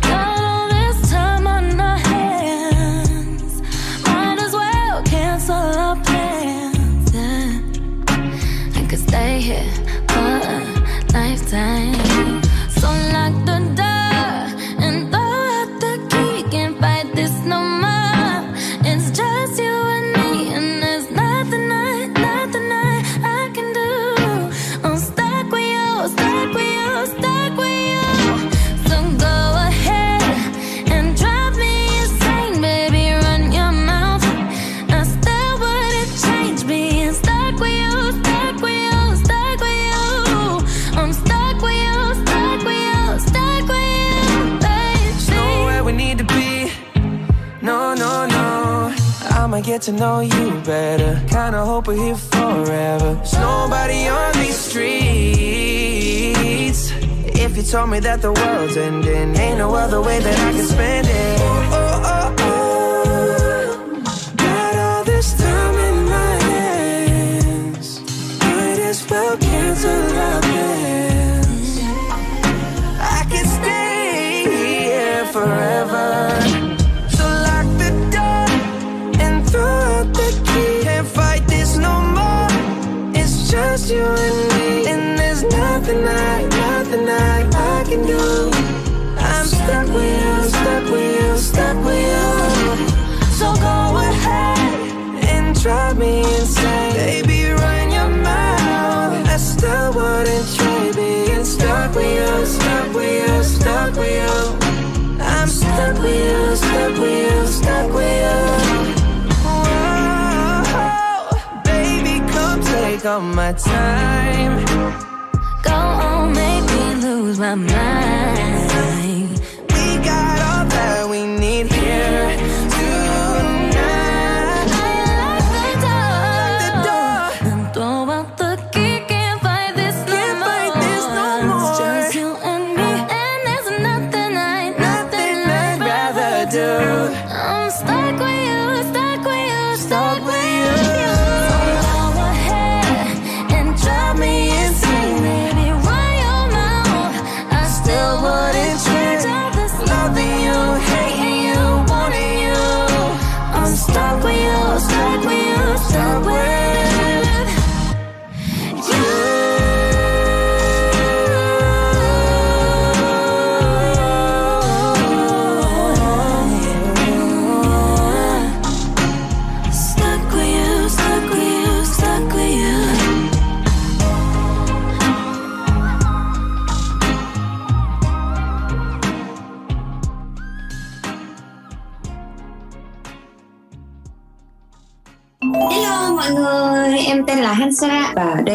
Got all this time on our hands. Might as well cancel our plans. Yeah. I could stay here 在。Get to know you better. Kinda hope we're here forever. There's nobody on these streets. If you told me that the world's ending, ain't no other way that I can spend it. Oh, oh, oh, oh. Got all this time in my hands. As well cancel our plans. I can stay here forever. Stuck with you, stuck with you, stuck with you. So go ahead and drive me insane, baby. Run your mouth. I still wouldn't trade being stuck with you, stuck with you, stuck with you. I'm stuck with you, stuck with you, stuck with you. Baby, come take all my time. Go on, make me lose my mind.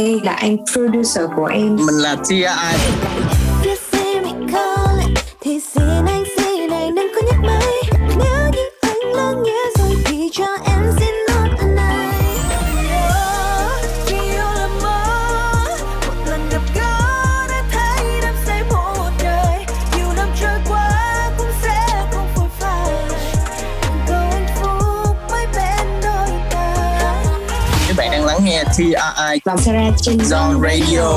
Đây là anh producer của em. Mình là TI. Và Sarah trên Zone Radio.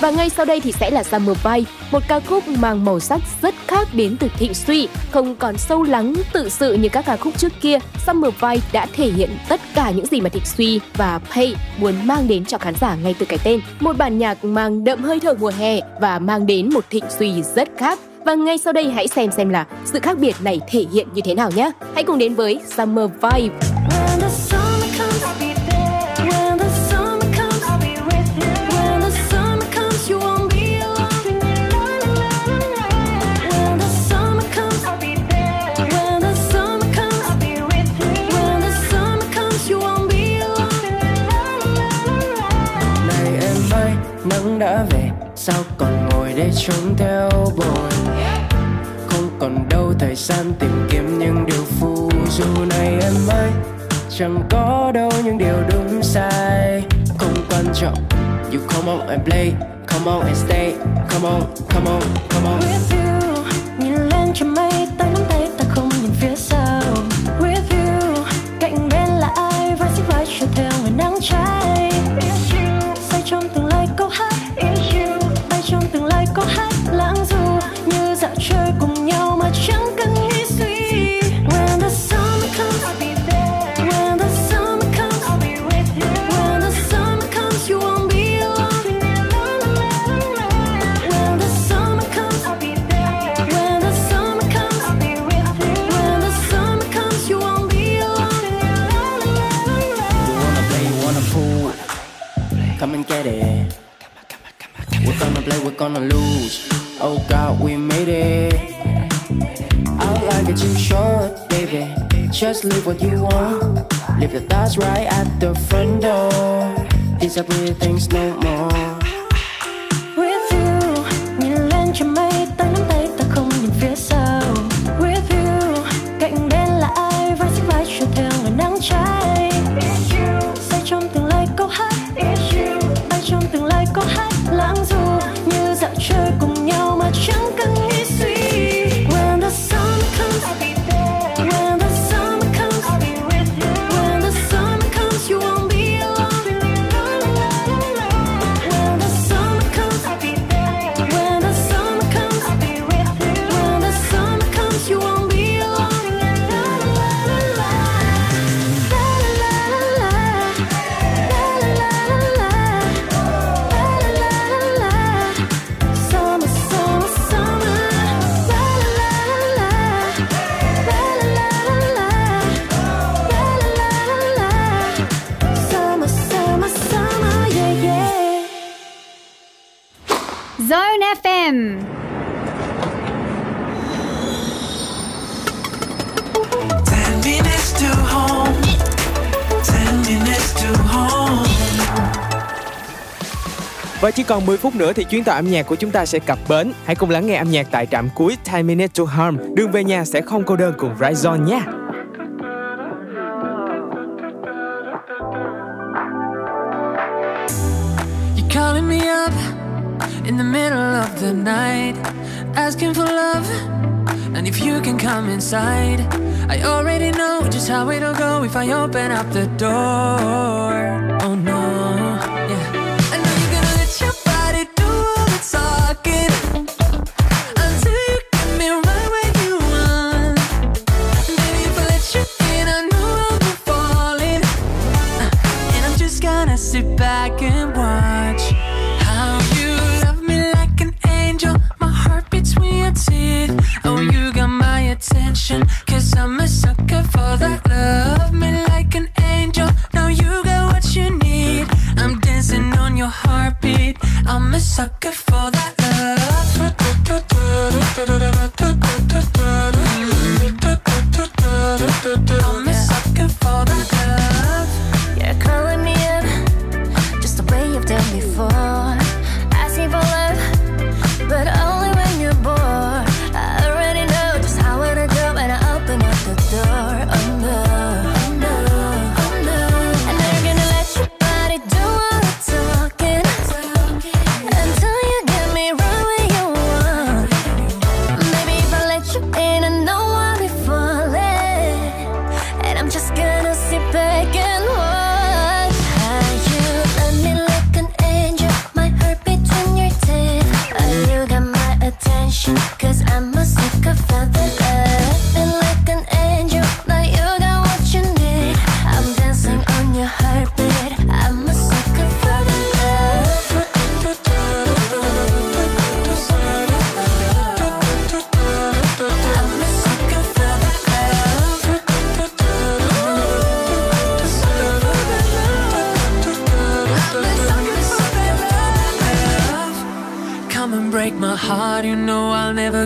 Và ngay sau đây thì sẽ là Summer Vibe, một ca khúc mang màu sắc rất khác đến từ Thịnh Suy, không còn sâu lắng tự sự như các ca khúc trước kia. Summer Vibe đã thể hiện tất cả những gì mà Thịnh Suy và Pay muốn mang đến cho khán giả ngay từ cái tên. Một bản nhạc mang đậm hơi thở mùa hè và mang đến một Thịnh Suy rất khác. Và ngay sau đây hãy xem xem là sự khác biệt này thể hiện như thế nào nhé. Hãy cùng đến với Summer Vibe. Sao còn ngồi đây trông theo buồn không còn đâu thời gian tìm kiếm những điều phù du này em ơi. Chẳng có đâu những điều đúng sai. Không quan trọng you come on and play come on and stay come on come on come on With you, nhìn lên trên mây, We're gonna lose. Oh God, we made it. I like it too short, baby. Just leave what you want. Leave your thoughts right at the front door. Disappear things no more. Và chỉ còn 10 phút nữa thì chuyến tàu âm nhạc của chúng ta sẽ cập bến. Hãy cùng lắng nghe âm nhạc tại trạm cuối 10 Minutes to Harm. Đường về nhà sẽ không cô đơn cùng Ryzone nhé. Calling me up in the middle of the night, asking for love. And if you can come inside, I already know just how it'll go if I open up the door. Sucker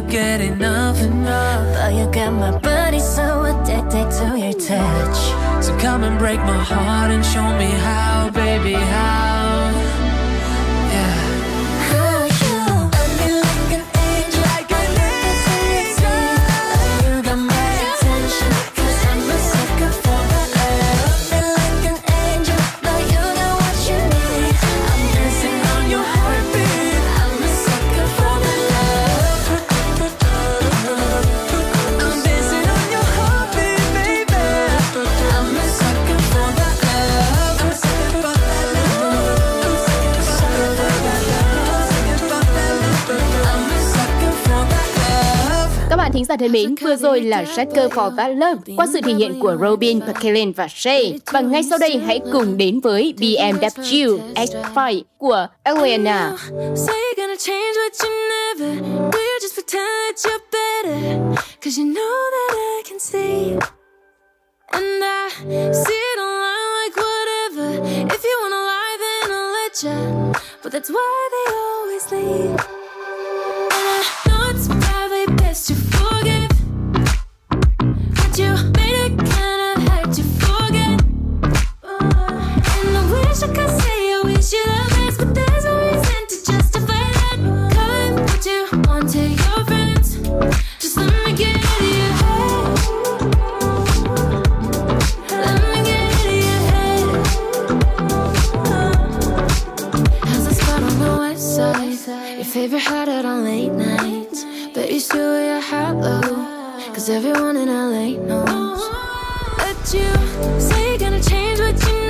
get enough, enough. But you got my body so addicted to your touch. So come and break my heart and show me how, baby, how. Thính giả thân mến, vừa rồi là Shaker for That Love qua sự thể hiện của Robin, Pakilin và Shay. Và ngay sau đây hãy cùng đến với BMW X5 của Elena. And I see it online like whatever. If you wanna lie, then I'll let you. But that's why they always leave. Favorite hot out of your head. Let me get out of your head. Has a spot on late nights. Bet you still wear your hat low. Cause everyone in LA knows. But you say you're gonna change what you never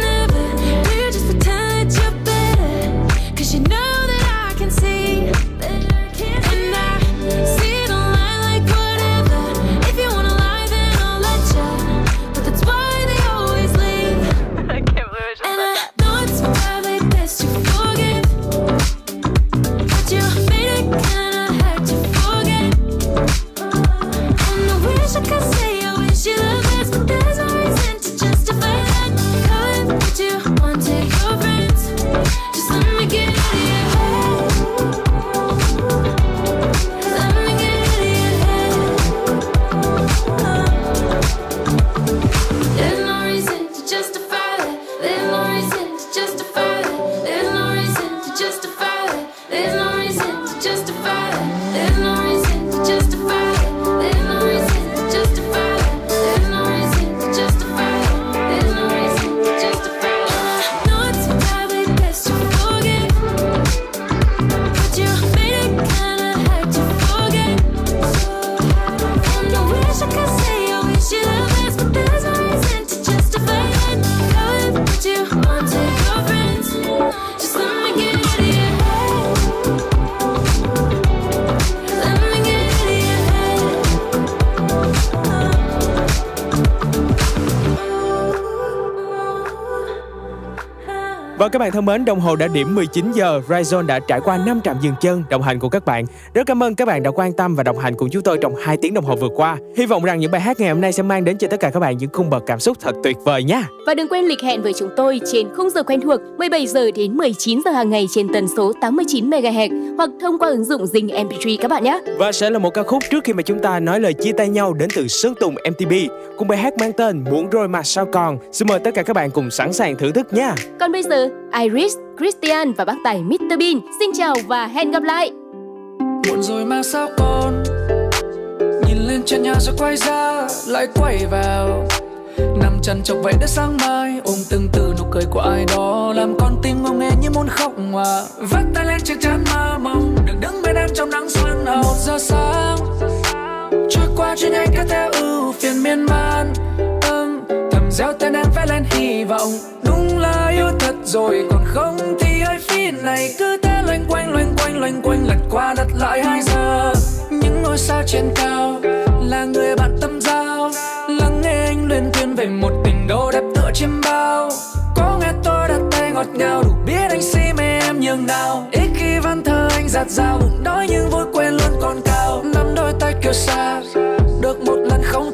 Và các bạn thân mến, đồng hồ đã điểm 19 giờ, Ryzone đã trải qua 5 trạm dừng chân đồng hành cùng các bạn. Rất cảm ơn các bạn đã quan tâm và đồng hành cùng chúng tôi trong 2 tiếng đồng hồ vừa qua. Hy vọng rằng những bài hát ngày hôm nay sẽ mang đến cho tất cả các bạn những khung bậc cảm xúc thật tuyệt vời nha. Và đừng quên lịch hẹn với chúng tôi trên khung giờ quen thuộc 17 giờ đến 19 giờ hàng ngày trên tần số 89 MHz hoặc thông qua ứng dụng Zing MP3 các bạn nhé. Và sẽ là một ca khúc trước khi mà chúng ta nói lời chia tay nhau đến từ Sơn Tùng MTV cùng bài hát mang tên Muốn rồi mà sao còn. Xin mời tất cả các bạn cùng sẵn sàng thưởng thức nha. Còn bây giờ, Iris, Christian và bác tài Mr Bean. Xin chào và hẹn gặp lại. muộn rồi mà sao con nhìn lên trên nhà rồi quay ra lại quay vào. Nằm chăn chọc vậy đến sáng mai ôm từng từ nụ cười của ai đó. Làm con tim ngông nghe như muốn khóc mà. Vắt tay lên chiếc chắn mơ mộng được đứng bên em trong nắng xuân một giờ sáng trôi qua chuyến nhanh kéo theo ưu phiền miên man gieo tên em vẽ lên hy vọng. Đúng là yêu thật rồi, còn không thì hơi phí này cứ thế loanh quanh loanh quanh loanh quanh, lật qua đặt lại hai giờ. Những ngôi sao trên cao là người bạn tâm giao. Lắng nghe anh luyên thuyên về một tình đô đẹp tựa chiêm bao. Có nghe tôi đặt tay ngọt ngào, đủ biết anh si mê em nhường nào. Ít khi văn thơ anh giạt dao bụng đói nhưng vui quên luôn còn cao. Nắm đôi tay kiêu xa, được một lần không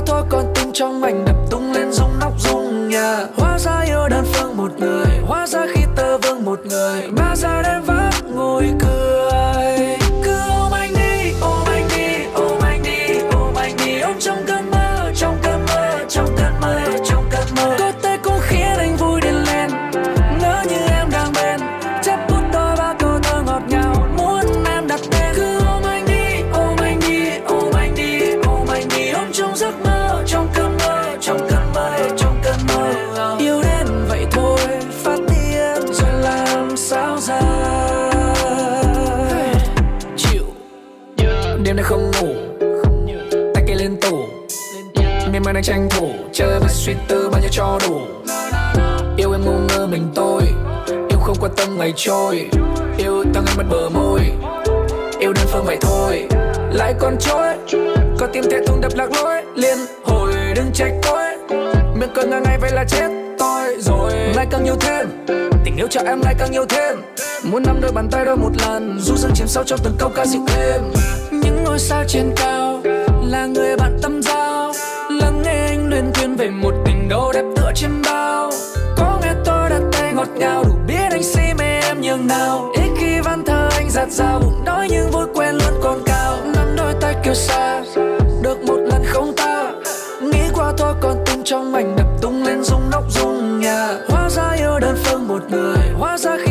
ta thôi còn tim trong anh đập tung lên rung nóc rung nhà. Hóa ra yêu đơn phương một người, hóa ra khi tơ vương một người. Ba giờ đêm vác ngồi cười. Đang tranh thủ, chơi với suy tư bao nhiêu cho đủ. Yêu em ngu ngơ mình tôi, yêu không quan tâm ngày trôi. Yêu tăng em mất bờ môi, yêu đơn phương vậy thôi. Lại còn trôi có tim thế thùng đập lạc lối. Liên hồi đừng trách tôi, miệng cười ngang ngày vậy là chết tôi rồi. Ngày càng nhiều thêm, tình yêu cho em ngày càng nhiều thêm. Muốn nắm đôi bàn tay đôi một lần, du dương chìm sâu trong từng câu ca dịu thêm những ngôi sao trên cao là người bạn tâm giao lắng nghe anh luyên thuyên về một tình đâu đẹp tựa trên bao. Có nghe tôi đặt tay ngọt ngào, đủ biết anh si mê em nhường nào. Ít khi văn thơ anh giạt dao bụng đói nhưng vui quen luôn còn cao. Nắm đôi tay kêu xa, được một lần không ta nghĩ qua thôi còn tung trong anh đập tung lên rung nóc rung nhà. Hóa ra yêu đơn phương một người, hóa ra khi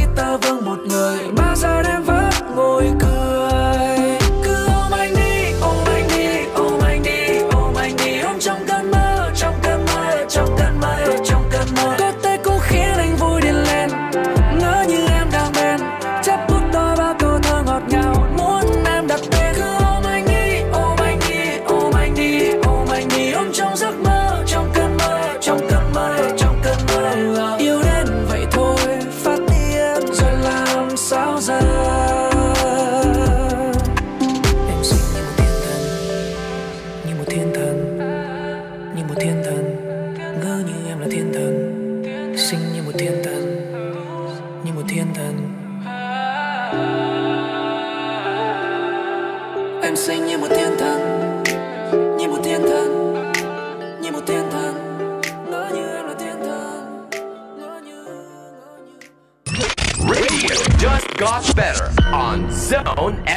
Zone FM.